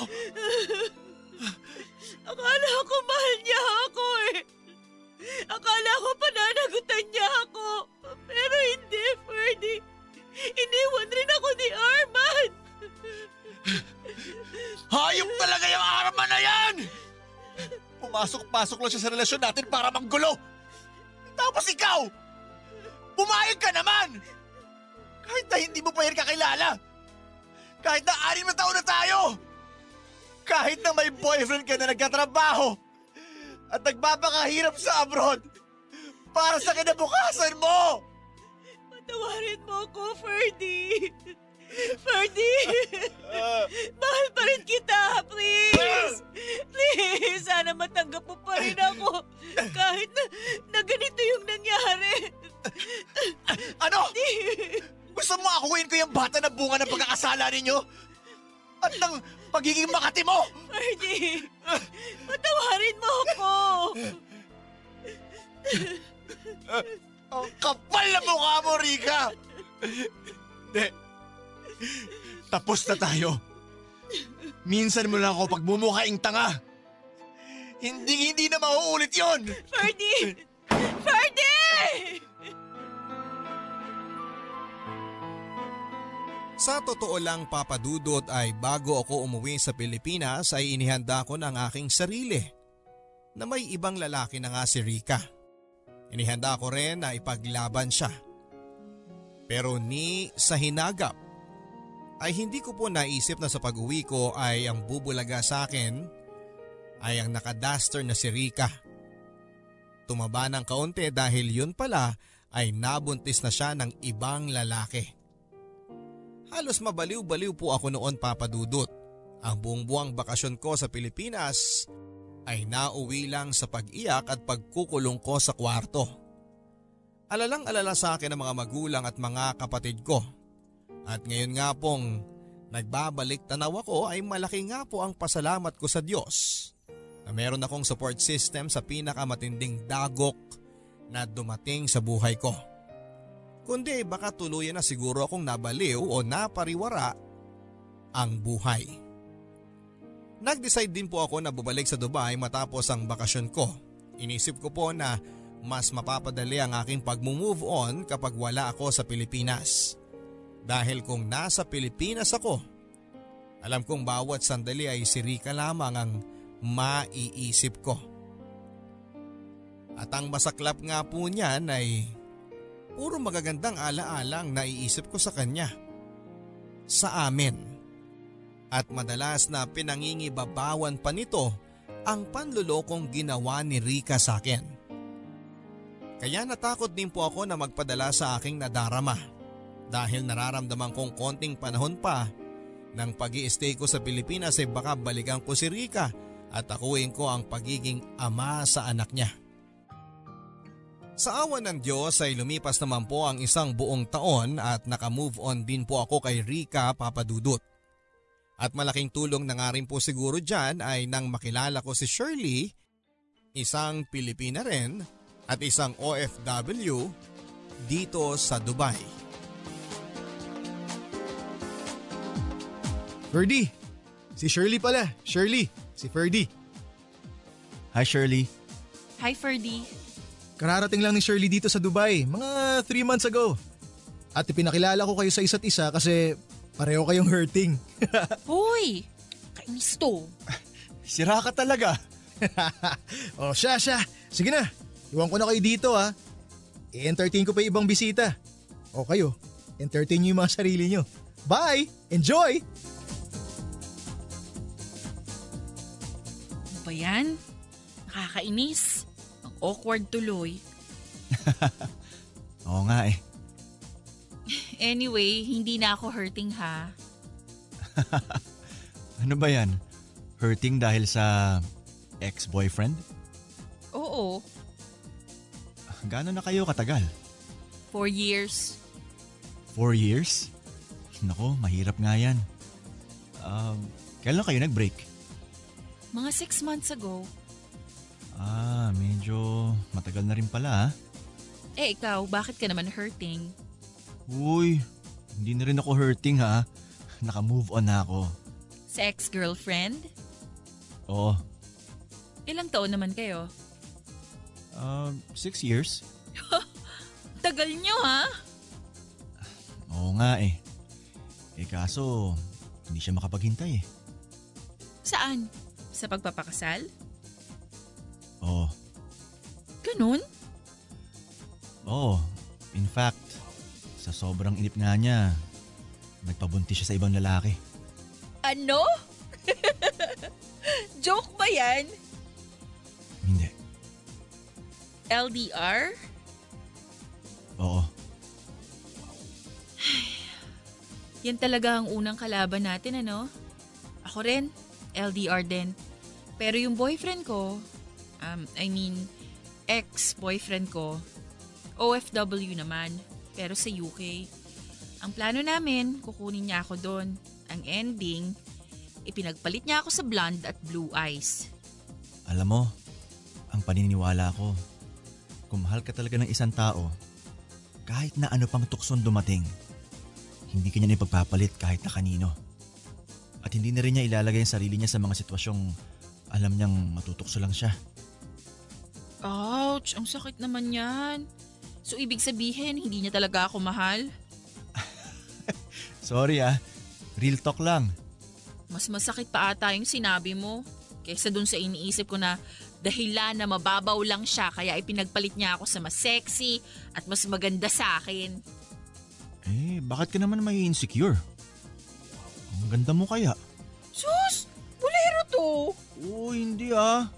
Akala ko mahal niya ako eh. Akala ko pananagutan niya ako. Pero hindi, Ferdy. Iniwan rin ako ni Arman. Hayop talaga yung arma na yan! Pumasok-pasok lang siya sa relasyon natin para manggulo! Tapos ikaw! Pumayag ka naman! Kahit na hindi mo pa yan kakilala. Kahit na anim na taon na tayo. Kahit na may boyfriend ka na nagkatrabaho at nagpapakahirap sa abroad para sa kinabukasan mo. Patawarin mo ako, Ferdy. Ferdy! <laughs> Mahal pa rin kita, please! Please, sana matanggap mo pa rin ako. Kahit na, na ganito yung nangyari. Ano? Gusto mo akuin ko yung bata na bunga ng pagkakasala ninyo? At ng pagiging makati mo? Ferdy! Patawarin mo ako! Ang kapal na mukha mo, Rika! Hindi. Tapos na tayo. Minsan mo lang ako pagmumukhaing tanga. Hindi hindi na mauulit yon. Ferdy! Ferdy! Sa totoo lang papadudot ay bago ako umuwi sa Pilipinas ay inihanda ko ng aking sarili na may ibang lalaki na nga si Rika. Inihanda ko rin na ipaglaban siya. Pero ni sa hinagap ay hindi ko po naisip na sa pag-uwi ko ay ang bubulaga sa akin ay ang nakadaster na si Rika. Tumaba ng kaunti dahil yun pala ay nabuntis na siya ng ibang lalaki. Halos mabaliw-baliw po ako noon papadudot. Ang buong buwang bakasyon ko sa Pilipinas ay nauwi lang sa pag-iyak at pagkukulong ko sa kwarto. Alalang-alala sa akin ang mga magulang at mga kapatid ko. At ngayon nga pong nagbabalik tanaw ako ay malaki nga po ang pasalamat ko sa Diyos na meron akong support system sa pinakamatinding dagok na dumating sa buhay ko kundi baka tuluyan na siguro akong nabaliw o napariwara ang buhay. Nag-decide din po ako na bubalik sa Dubai matapos ang bakasyon ko. Inisip ko po na mas mapapadali ang aking pag-move on kapag wala ako sa Pilipinas. Dahil kung nasa Pilipinas ako, alam kong bawat sandali ay si Rika lamang ang maiisip ko. At ang masaklap nga po niyan ay Puro magagandang alaalang naiisip ko sa kanya. Sa amin. At madalas na pinangingibabawan pa nito ang panlulokong ginawa ni Rika sa akin. Kaya natakot din po ako na magpadala sa aking nadarama dahil nararamdaman kong konting panahon pa ng pag stay ko sa Pilipinas ay baka balikan ko si Rika at akuin ko ang pagiging ama sa anak niya. Sa awa ng Diyos ay lumipas naman po ang isang buong taon at nakamove on din po ako kay Rika Papadudut. At malaking tulong na nga rin po siguro dyan ay nang makilala ko si Shirley, isang Pilipina rin at isang OFW dito sa Dubai. Ferdy! Si Shirley pala. Shirley. Si Ferdy. Hi Shirley. Hi, Ferdy. Kararating lang ni Shirley dito sa Dubai, mga 3 months ago. At ipinakilala ko kayo sa isa't isa kasi pareho kayong hurting. <laughs> Hoy! Kainis to. Sira ka talaga. <laughs> oh, siya, siya. Sige na, iwan ko na kayo dito ha. I-entertain ko pa ibang bisita. O kayo, entertain nyo yung mga sarili nyo. Bye! Enjoy! Ano ba yan? Nakakainis. Awkward tuloy. <laughs> Oo nga eh. Anyway, hindi na ako hurting ha. <laughs> ano ba yan? Hurting dahil sa ex-boyfriend? Oo. Gaano na kayo katagal? Four years. Four years? Nako, mahirap nga yan. Um, kailan kayo nag-break? Mga six months ago. Ah, medyo matagal na rin pala ah. Eh ikaw, bakit ka naman hurting? Uy, hindi na rin ako hurting ha. <laughs> Naka-move on na ako. Sa ex-girlfriend? Oo. Ilang taon naman kayo? Uh, six years. <laughs> Tagal nyo ha? Oo nga eh. Eh kaso, hindi siya makapaghintay eh. Saan? Sa pagpapakasal? Oo. Ganun? Oo. In fact, sa sobrang inip nga niya, nagpabuntis siya sa ibang lalaki. Ano? <laughs> Joke ba yan? Hindi. LDR? Oo. <sighs> Yan talaga ang unang kalaban natin, ano? Ako rin, LDR din. Pero yung boyfriend ko, um, I mean, ex-boyfriend ko, OFW naman, pero sa UK. Ang plano namin, kukunin niya ako doon. Ang ending, ipinagpalit niya ako sa blonde at blue eyes. Alam mo, ang paniniwala ko, kung mahal ka talaga ng isang tao, kahit na ano pang tukson dumating, hindi kanya ipagpapalit kahit na kanino. At hindi na rin niya ilalagay ang sarili niya sa mga sitwasyong alam niyang matutukso lang siya. Ouch! Ang sakit naman yan. So ibig sabihin, hindi niya talaga ako mahal? <laughs> Sorry ah, real talk lang. Mas masakit pa ata yung sinabi mo. Kaysa dun sa iniisip ko na dahilan na mababaw lang siya kaya ipinagpalit niya ako sa mas sexy at mas maganda sa akin. Eh, bakit ka naman may insecure? Ang ganda mo kaya. Sus! Bulero to! Oo, hindi ah.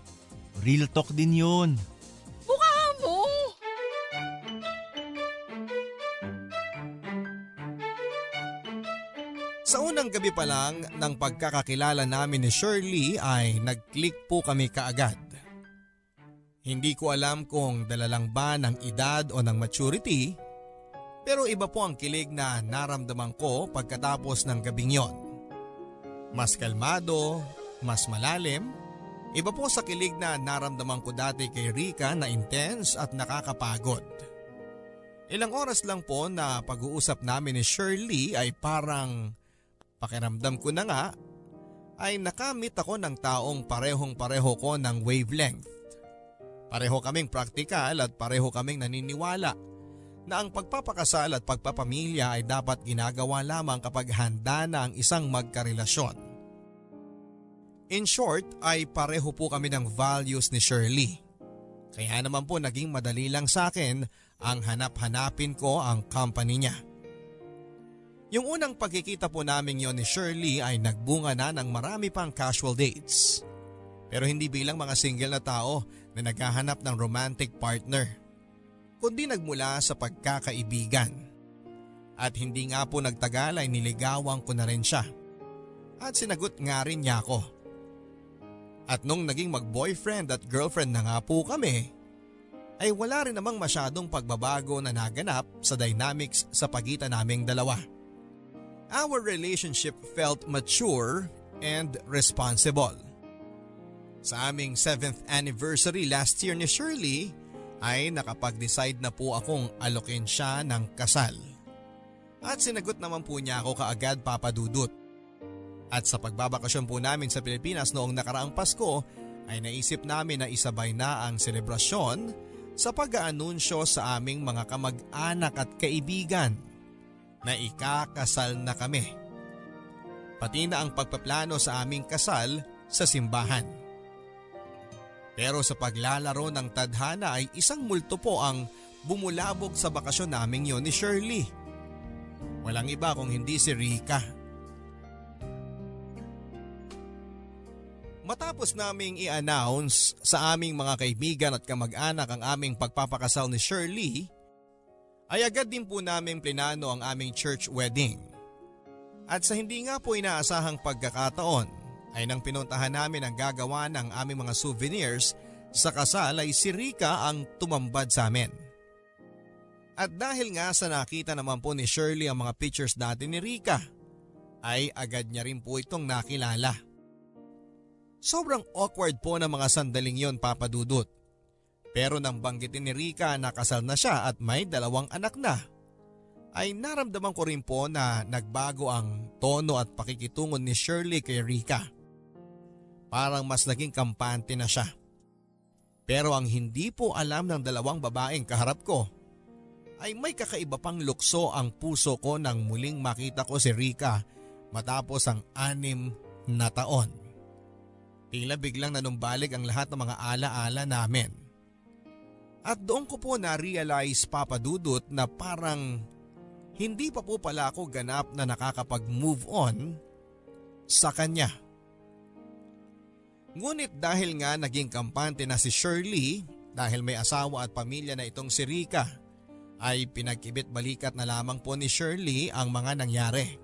Real talk din yun. Unang gabi pa lang ng pagkakakilala namin ni Shirley ay nag-click po kami kaagad. Hindi ko alam kung dala lang ba ng edad o ng maturity, pero iba po ang kilig na naramdaman ko pagkatapos ng gabing yon. Mas kalmado, mas malalim, iba po sa kilig na naramdaman ko dati kay Rika na intense at nakakapagod. Ilang oras lang po na pag-uusap namin ni Shirley ay parang pakiramdam ko na nga ay nakamit ako ng taong parehong pareho ko ng wavelength. Pareho kaming praktikal at pareho kaming naniniwala na ang pagpapakasal at pagpapamilya ay dapat ginagawa lamang kapag handa na ang isang magkarelasyon. In short ay pareho po kami ng values ni Shirley. Kaya naman po naging madali lang sa akin ang hanap-hanapin ko ang company niya. Yung unang pagkikita po namin yon ni Shirley ay nagbunga na ng marami pang casual dates. Pero hindi bilang mga single na tao na naghahanap ng romantic partner. Kundi nagmula sa pagkakaibigan. At hindi nga po nagtagal ay niligawan ko na rin siya. At sinagot nga rin niya ako. At nung naging mag-boyfriend at girlfriend na nga po kami, ay wala rin namang masyadong pagbabago na naganap sa dynamics sa pagitan naming dalawa. Our relationship felt mature and responsible. Sa aming 7th anniversary last year ni Shirley ay nakapag-decide na po akong alokin siya ng kasal. At sinagot naman po niya ako kaagad papadudot. At sa pagbabakasyon po namin sa Pilipinas noong nakaraang Pasko ay naisip namin na isabay na ang selebrasyon sa pag-aanunsyo sa aming mga kamag-anak at kaibigan na ikakasal na kami. Pati na ang pagpaplano sa aming kasal sa simbahan. Pero sa paglalaro ng tadhana ay isang multo po ang bumulabog sa bakasyon naming yon ni Shirley. Walang iba kung hindi si Rika. Matapos naming i-announce sa aming mga kaibigan at kamag-anak ang aming pagpapakasal ni Shirley, ay agad din po namin plinano ang aming church wedding. At sa hindi nga po inaasahang pagkakataon ay nang pinuntahan namin ang gagawa ng aming mga souvenirs sa kasal ay si Rika ang tumambad sa amin. At dahil nga sa nakita naman po ni Shirley ang mga pictures dati ni Rika, ay agad niya rin po itong nakilala. Sobrang awkward po ng mga sandaling yon papadudot. Pero nang banggitin ni Rika na kasal na siya at may dalawang anak na, ay naramdaman ko rin po na nagbago ang tono at pakikitungo ni Shirley kay Rika. Parang mas naging kampante na siya. Pero ang hindi po alam ng dalawang babaeng kaharap ko ay may kakaiba pang lukso ang puso ko nang muling makita ko si Rika matapos ang anim na taon. Tila biglang nanumbalik ang lahat ng mga alaala namin. At doon ko po na-realize papadudot na parang hindi pa po pala ako ganap na nakakapag-move on sa kanya. Ngunit dahil nga naging kampante na si Shirley dahil may asawa at pamilya na itong si Rika ay pinagkibit balikat na lamang po ni Shirley ang mga nangyari.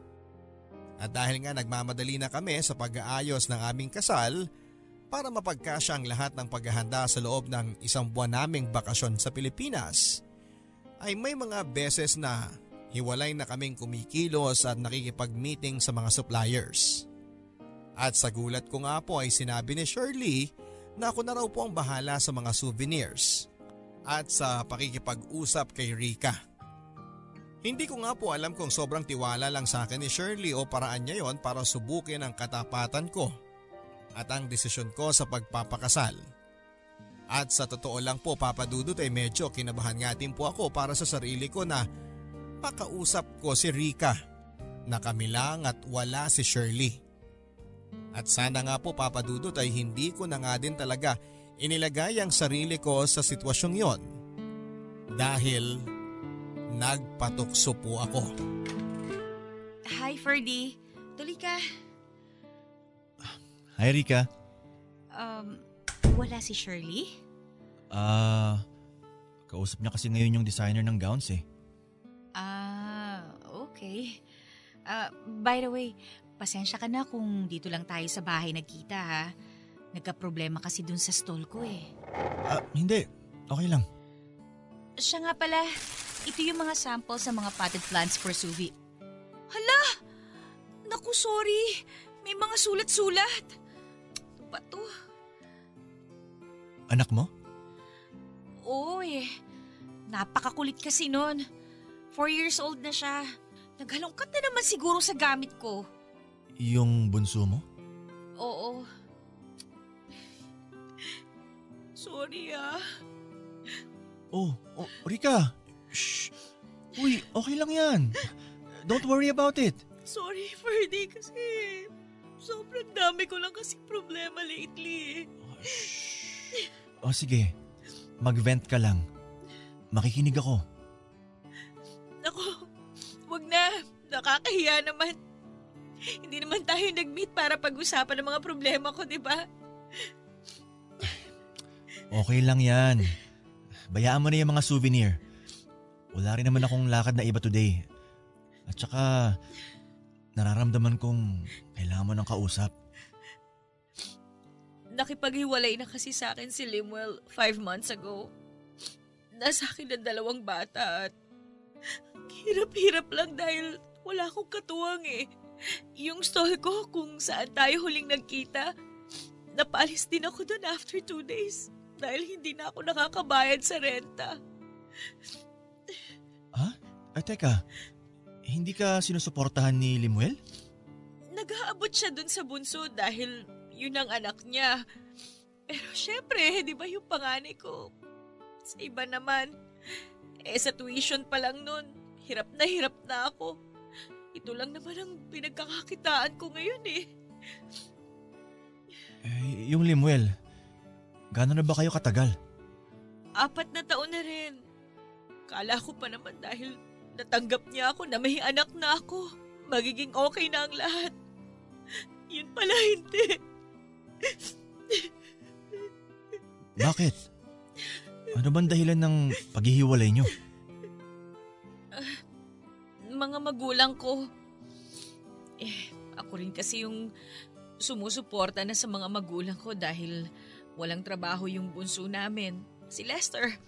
At dahil nga nagmamadali na kami sa pag-aayos ng aming kasal para mapagkasya ang lahat ng paghahanda sa loob ng isang buwan naming bakasyon sa Pilipinas, ay may mga beses na hiwalay na kaming kumikilos at nakikipag-meeting sa mga suppliers. At sa gulat ko nga po ay sinabi ni Shirley na ako na raw po ang bahala sa mga souvenirs at sa pakikipag-usap kay Rika. Hindi ko nga po alam kung sobrang tiwala lang sa akin ni Shirley o paraan niya yon para subukin ang katapatan ko at ang desisyon ko sa pagpapakasal. At sa totoo lang po papadudot ay medyo kinabahan nga din po ako para sa sarili ko na makausap ko si Rika na kami lang at wala si Shirley. At sana nga po papadudot ay hindi ko na nga din talaga inilagay ang sarili ko sa sitwasyong yon. Dahil nagpatukso po ako. Hi, Ferdy. Tuloy ka. Hi Rika. Um, wala si Shirley? Ah, kausap niya kasi ngayon yung designer ng gowns eh. Ah, okay. Ah, by the way, pasensya ka na kung dito lang tayo sa bahay nagkita ha. Nagka-problema kasi dun sa stall ko eh. Ah, hindi. Okay lang. Siya nga pala, ito yung mga sample sa mga potted plants for Suvi. Hala! Naku, sorry. May mga sulat-sulat. Ba to? Anak mo? Oo eh. Napakakulit kasi nun. Four years old na siya. Naghalongkat na naman siguro sa gamit ko. Yung bunso mo? Oo. Sorry ah. Oh, oh Rika. Shh. Uy, okay lang yan. Don't worry about it. Sorry, Ferdy, kasi sobrang dami ko lang kasi problema lately eh. Shh. Oh, sige. Mag-vent ka lang. Makikinig ako. Ako, wag na. Nakakahiya naman. Hindi naman tayo nag-meet para pag-usapan ng mga problema ko, di ba? Okay lang yan. Bayaan mo na yung mga souvenir. Wala rin naman akong lakad na iba today. At saka, nararamdaman kong kailangan mo ng kausap. Nakipaghiwalay na kasi sa akin si Limuel five months ago. Nasa akin ang dalawang bata at hirap-hirap lang dahil wala akong katuwang eh. Yung stall ko kung saan tayo huling nagkita, napalis din ako doon after two days dahil hindi na ako nakakabayad sa renta. Ha? Ay, teka. Hindi ka sinusuportahan ni Limuel? Nag-aabot siya doon sa bunso dahil yun ang anak niya. Pero syempre, di ba yung panganay ko? Sa iba naman, eh sa tuition pa lang nun, hirap na hirap na ako. Ito lang naman ang pinagkakakitaan ko ngayon eh. Eh, yung Limuel, gano'n na ba kayo katagal? Apat na taon na rin. Kala ko pa naman dahil natanggap niya ako na may anak na ako. Magiging okay na ang lahat. Yun pala hindi. Bakit? Ano bang dahilan ng paghihiwalay nyo? Mga magulang ko. Eh, ako rin kasi yung sumusuporta na sa mga magulang ko dahil walang trabaho yung bunso namin, si Lester.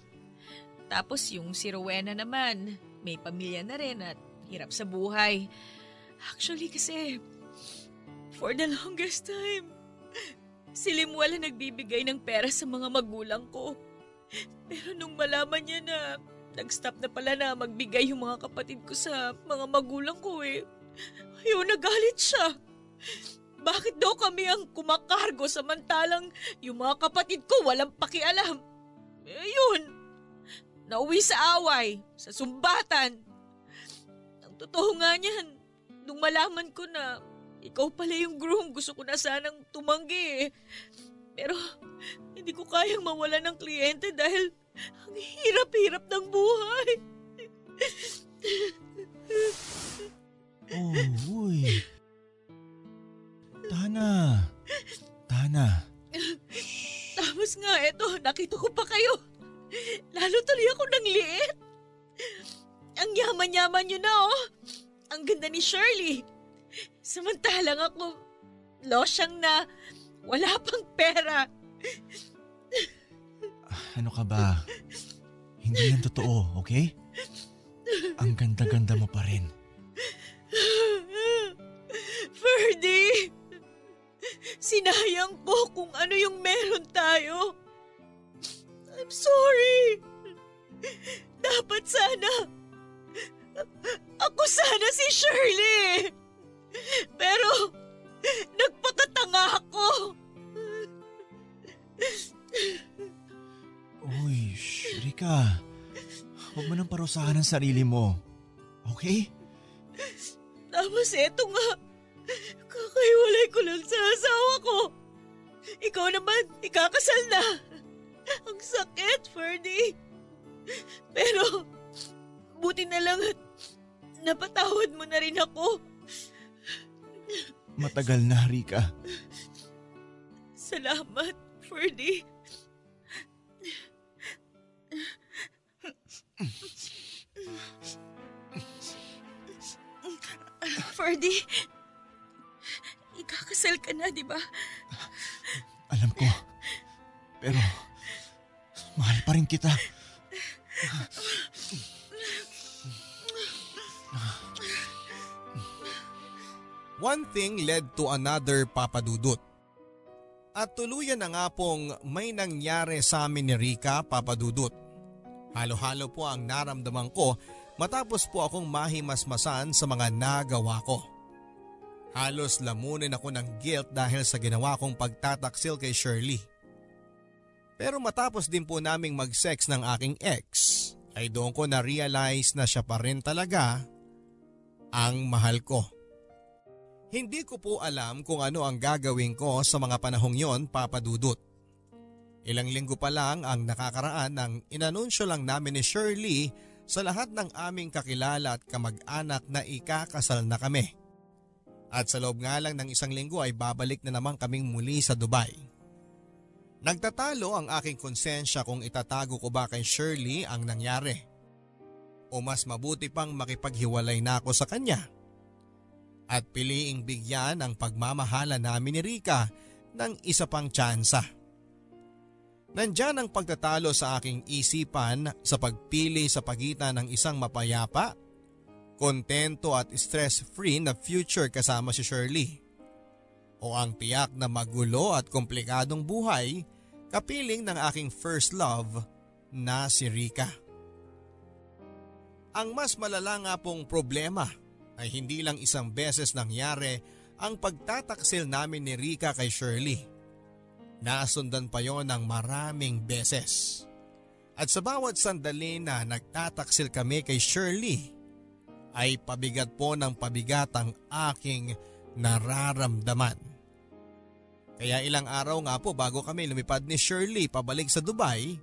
Tapos yung si Rowena naman, may pamilya na rin at hirap sa buhay. Actually kasi, for the longest time, si Limuel ang nagbibigay ng pera sa mga magulang ko. Pero nung malaman niya na nag-stop na pala na magbigay yung mga kapatid ko sa mga magulang ko eh, ayun, nagalit siya. Bakit daw kami ang kumakargo samantalang yung mga kapatid ko walang pakialam? Ayun, nauwi sa away, sa sumbatan. Ang totoo nga niyan, nung malaman ko na ikaw pala yung groom, gusto ko na sanang tumanggi eh. Pero hindi ko kayang mawala ng kliyente dahil ang hirap-hirap ng buhay. Oh, uy. Tana. Tana. Tapos nga eto, nakita ko pa kayo. <laughs> Lalo tuloy ako ng liit. Ang yaman-yaman nyo na oh. Ang ganda ni Shirley. Samantalang ako, losyang na wala pang pera. Ano ka ba? Hindi yan totoo, okay? Ang ganda-ganda mo pa rin. Ferdy! Sinayang ko kung ano yung meron tayo. I'm sorry. Dapat sana. Ako sana si Shirley. Pero nagpakatanga ako. Uy, shh, Rika. Huwag mo nang parusahan ang sarili mo. Okay? Tapos eto nga, kakaiwalay ko lang sa asawa ko. Ikaw naman, ikakasal na. Ang sakit, Ferdy. Pero, buti na lang at napatawad mo na rin ako. Matagal na, Rika. Salamat, Ferdy. Ferdy, ikakasal ka na, di ba? Alam ko. Pero, mahal pa rin kita. One thing led to another papadudot. At tuluyan na nga pong may nangyari sa amin ni Rika papadudot. Halo-halo po ang naramdaman ko matapos po akong mahimasmasan sa mga nagawa ko. Halos lamunin ako ng guilt dahil sa ginawa kong pagtataksil kay Shirley. Pero matapos din po naming mag-sex ng aking ex, ay doon ko na-realize na siya pa rin talaga ang mahal ko. Hindi ko po alam kung ano ang gagawin ko sa mga panahong yon papadudot. Ilang linggo pa lang ang nakakaraan nang inanunsyo lang namin ni Shirley sa lahat ng aming kakilala at kamag-anak na ikakasal na kami. At sa loob nga lang ng isang linggo ay babalik na naman kaming muli sa Dubai. Nagtatalo ang aking konsensya kung itatago ko ba kay Shirley ang nangyari. O mas mabuti pang makipaghiwalay na ako sa kanya. At piliing bigyan ang pagmamahala namin ni Rika ng isa pang tsansa. Nandyan ang pagtatalo sa aking isipan sa pagpili sa pagitan ng isang mapayapa, kontento at stress-free na future kasama si Shirley. O ang tiyak na magulo at komplikadong buhay kapiling ng aking first love na si Rika. Ang mas malala nga pong problema ay hindi lang isang beses nangyari ang pagtataksil namin ni Rika kay Shirley. Nasundan pa yon ng maraming beses. At sa bawat sandali na nagtataksil kami kay Shirley, ay pabigat po ng pabigat ang aking nararamdaman. Kaya ilang araw nga po bago kami lumipad ni Shirley pabalik sa Dubai,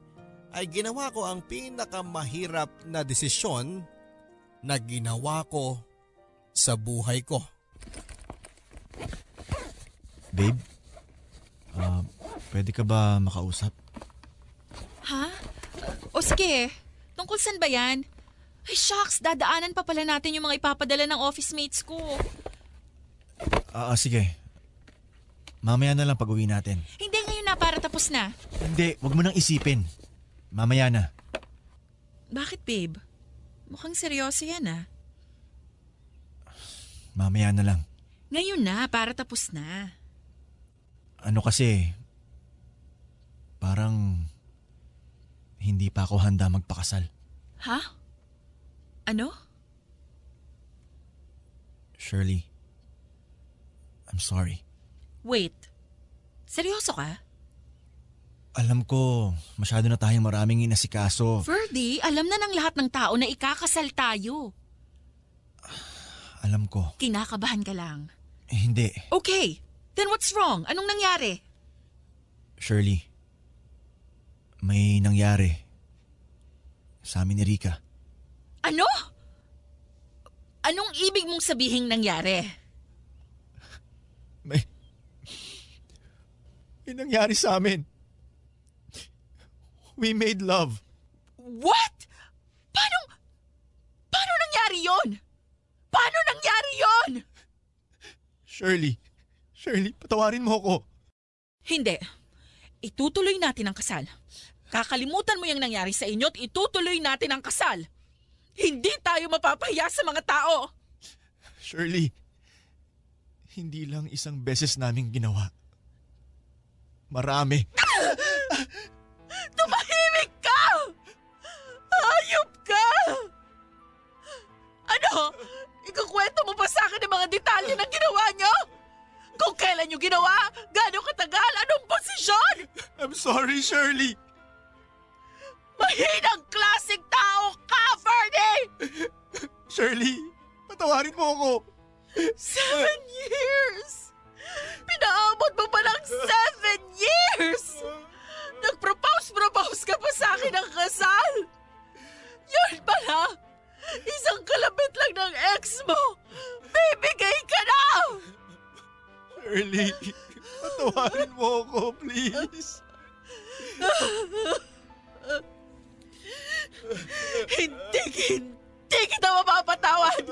ay ginawa ko ang pinakamahirap na desisyon na ginawa ko sa buhay ko. Babe, ah, pwede ka ba makausap? Ha? O sige, tungkol saan ba yan? Ay shucks, dadaanan pa pala natin yung mga ipapadala ng office mates ko. Ah, ah, sige. Mamaya na lang pag-uwi natin. Hindi ngayon na para tapos na. Hindi, wag mo nang isipin. Mamaya na. Bakit babe? Mukhang seryoso yan ah. Mamaya na lang. Ngayon na, para tapos na. Ano kasi, parang hindi pa ako handa magpakasal. Ha? Ano? Shirley, I'm sorry. Wait. Seryoso ka? Alam ko, masyado na tayong maraming inasikaso. Ferdy, alam na ng lahat ng tao na ikakasal tayo. Alam ko. Kinakabahan ka lang. Eh, hindi. Okay, then what's wrong? Anong nangyari? Shirley, may nangyari sa amin ni Rika. Ano? Anong ibig mong sabihing nangyari? May... May nangyari sa amin. We made love. What? Paano? Paano nangyari yon? Paano nangyari yon? Shirley, Shirley, patawarin mo ako. Hindi. Itutuloy natin ang kasal. Kakalimutan mo yung nangyari sa inyo at itutuloy natin ang kasal. Hindi tayo mapapahiya sa mga tao. Shirley, hindi lang isang beses naming ginawa. Marami. Tumahimik ka! Hayop ka! Ano? Ikukwento mo pa sa akin ang mga detalye ng ginawa nyo? Kung kailan nyo ginawa? Gano'ng katagal? Anong posisyon? I'm sorry, Shirley. Mahinang klaseng tao ka, Fernie! Shirley, patawarin mo ako. Seven years! Pinaabot mo pa ng seven years! Nag-propose-propose ka pa sa akin ng kasal! Yun pala! Isang kalabit lang ng ex mo! Bibigay ka na! Shirley, patawarin mo ako, please. Hindi, hindi kita mapapatawad!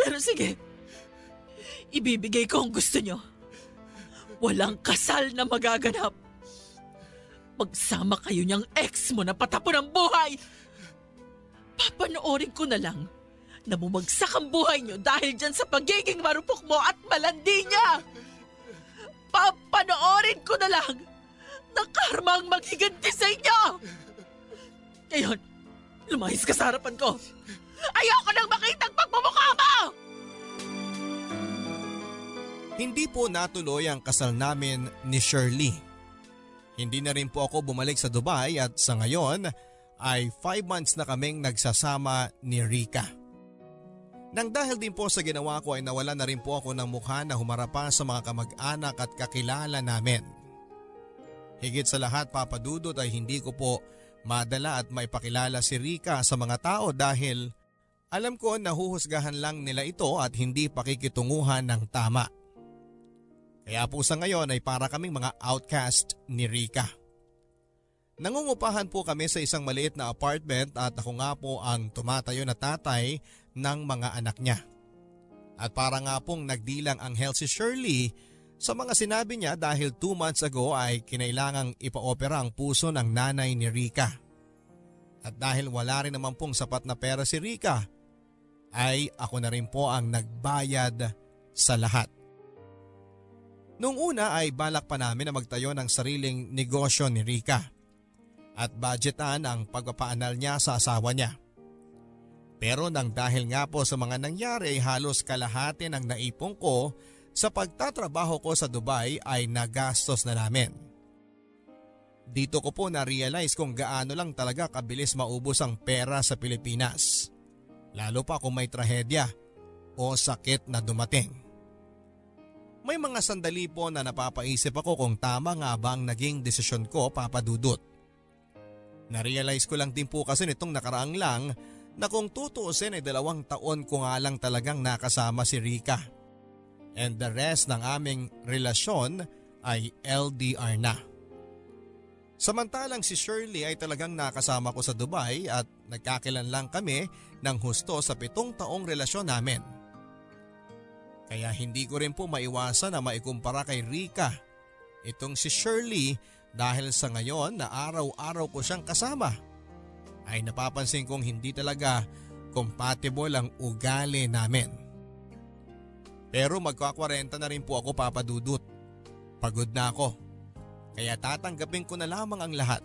Pero sige, ibibigay ko ang gusto nyo. Walang kasal na magaganap. Magsama kayo niyang ex mo na patapon ang buhay. Papanoorin ko na lang na bumagsak ang buhay niyo dahil dyan sa pagiging marupok mo at malandi niya. Papanoorin ko na lang na karma ang maghiganti sa inyo. Ngayon, lumayas ka sa harapan ko. Ayoko nang makita ang pagmumukha mo! Hindi po natuloy ang kasal namin ni Shirley. Hindi na rin po ako bumalik sa Dubai at sa ngayon ay 5 months na kaming nagsasama ni Rika. Nang dahil din po sa ginawa ko ay nawala na rin po ako ng mukha na humarapa sa mga kamag-anak at kakilala namin. Higit sa lahat papadudot ay hindi ko po madala at maipakilala si Rika sa mga tao dahil alam ko nahuhusgahan lang nila ito at hindi pakikitunguhan ng tama. Kaya po sa ngayon ay para kaming mga outcast ni Rika. Nangungupahan po kami sa isang maliit na apartment at ako nga po ang tumatayo na tatay ng mga anak niya. At para nga pong nagdilang anghel si Shirley sa mga sinabi niya dahil 2 months ago ay kinailangang ipaopera ang puso ng nanay ni Rika. At dahil wala rin naman pong sapat na pera si Rika, ay ako na rin po ang nagbayad sa lahat. Noong una ay balak pa namin na magtayo ng sariling negosyo ni Rika at budgetan ang pagpapaanal niya sa asawa niya. Pero nang dahil nga po sa mga nangyari ay halos kalahati ng naipong ko sa pagtatrabaho ko sa Dubai ay nagastos na namin. Dito ko po na-realize kung gaano lang talaga kabilis maubos ang pera sa Pilipinas. Lalo pa kung may trahedya o sakit na dumating. May mga sandali po na napapaisip ako kung tama nga ba ang naging desisyon ko papadudot. Narealize ko lang din po kasi nitong nakaraang lang na kung tutuusin ay dalawang taon ko nga lang talagang nakasama si Rika. And the rest ng aming relasyon ay LDR na. Samantalang si Shirley ay talagang nakasama ko sa Dubai at nagkakilan lang kami ng husto sa pitong taong relasyon namin. Kaya hindi ko rin po maiwasan na maikumpara kay Rika. Itong si Shirley dahil sa ngayon na araw-araw ko siyang kasama. Ay napapansin kong hindi talaga compatible ang ugali namin. Pero magkakwarenta na rin po ako papadudot. Pagod na ako. Kaya tatanggapin ko na lamang ang lahat.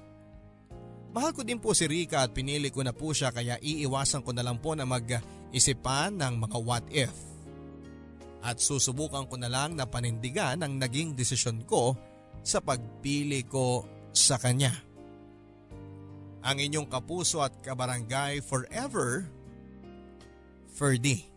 Mahal ko din po si Rika at pinili ko na po siya kaya iiwasan ko na lang po na mag-isipan ng mga what if at susubukan ko na lang na panindigan ang naging desisyon ko sa pagpili ko sa kanya. Ang inyong kapuso at kabarangay forever, Ferdy.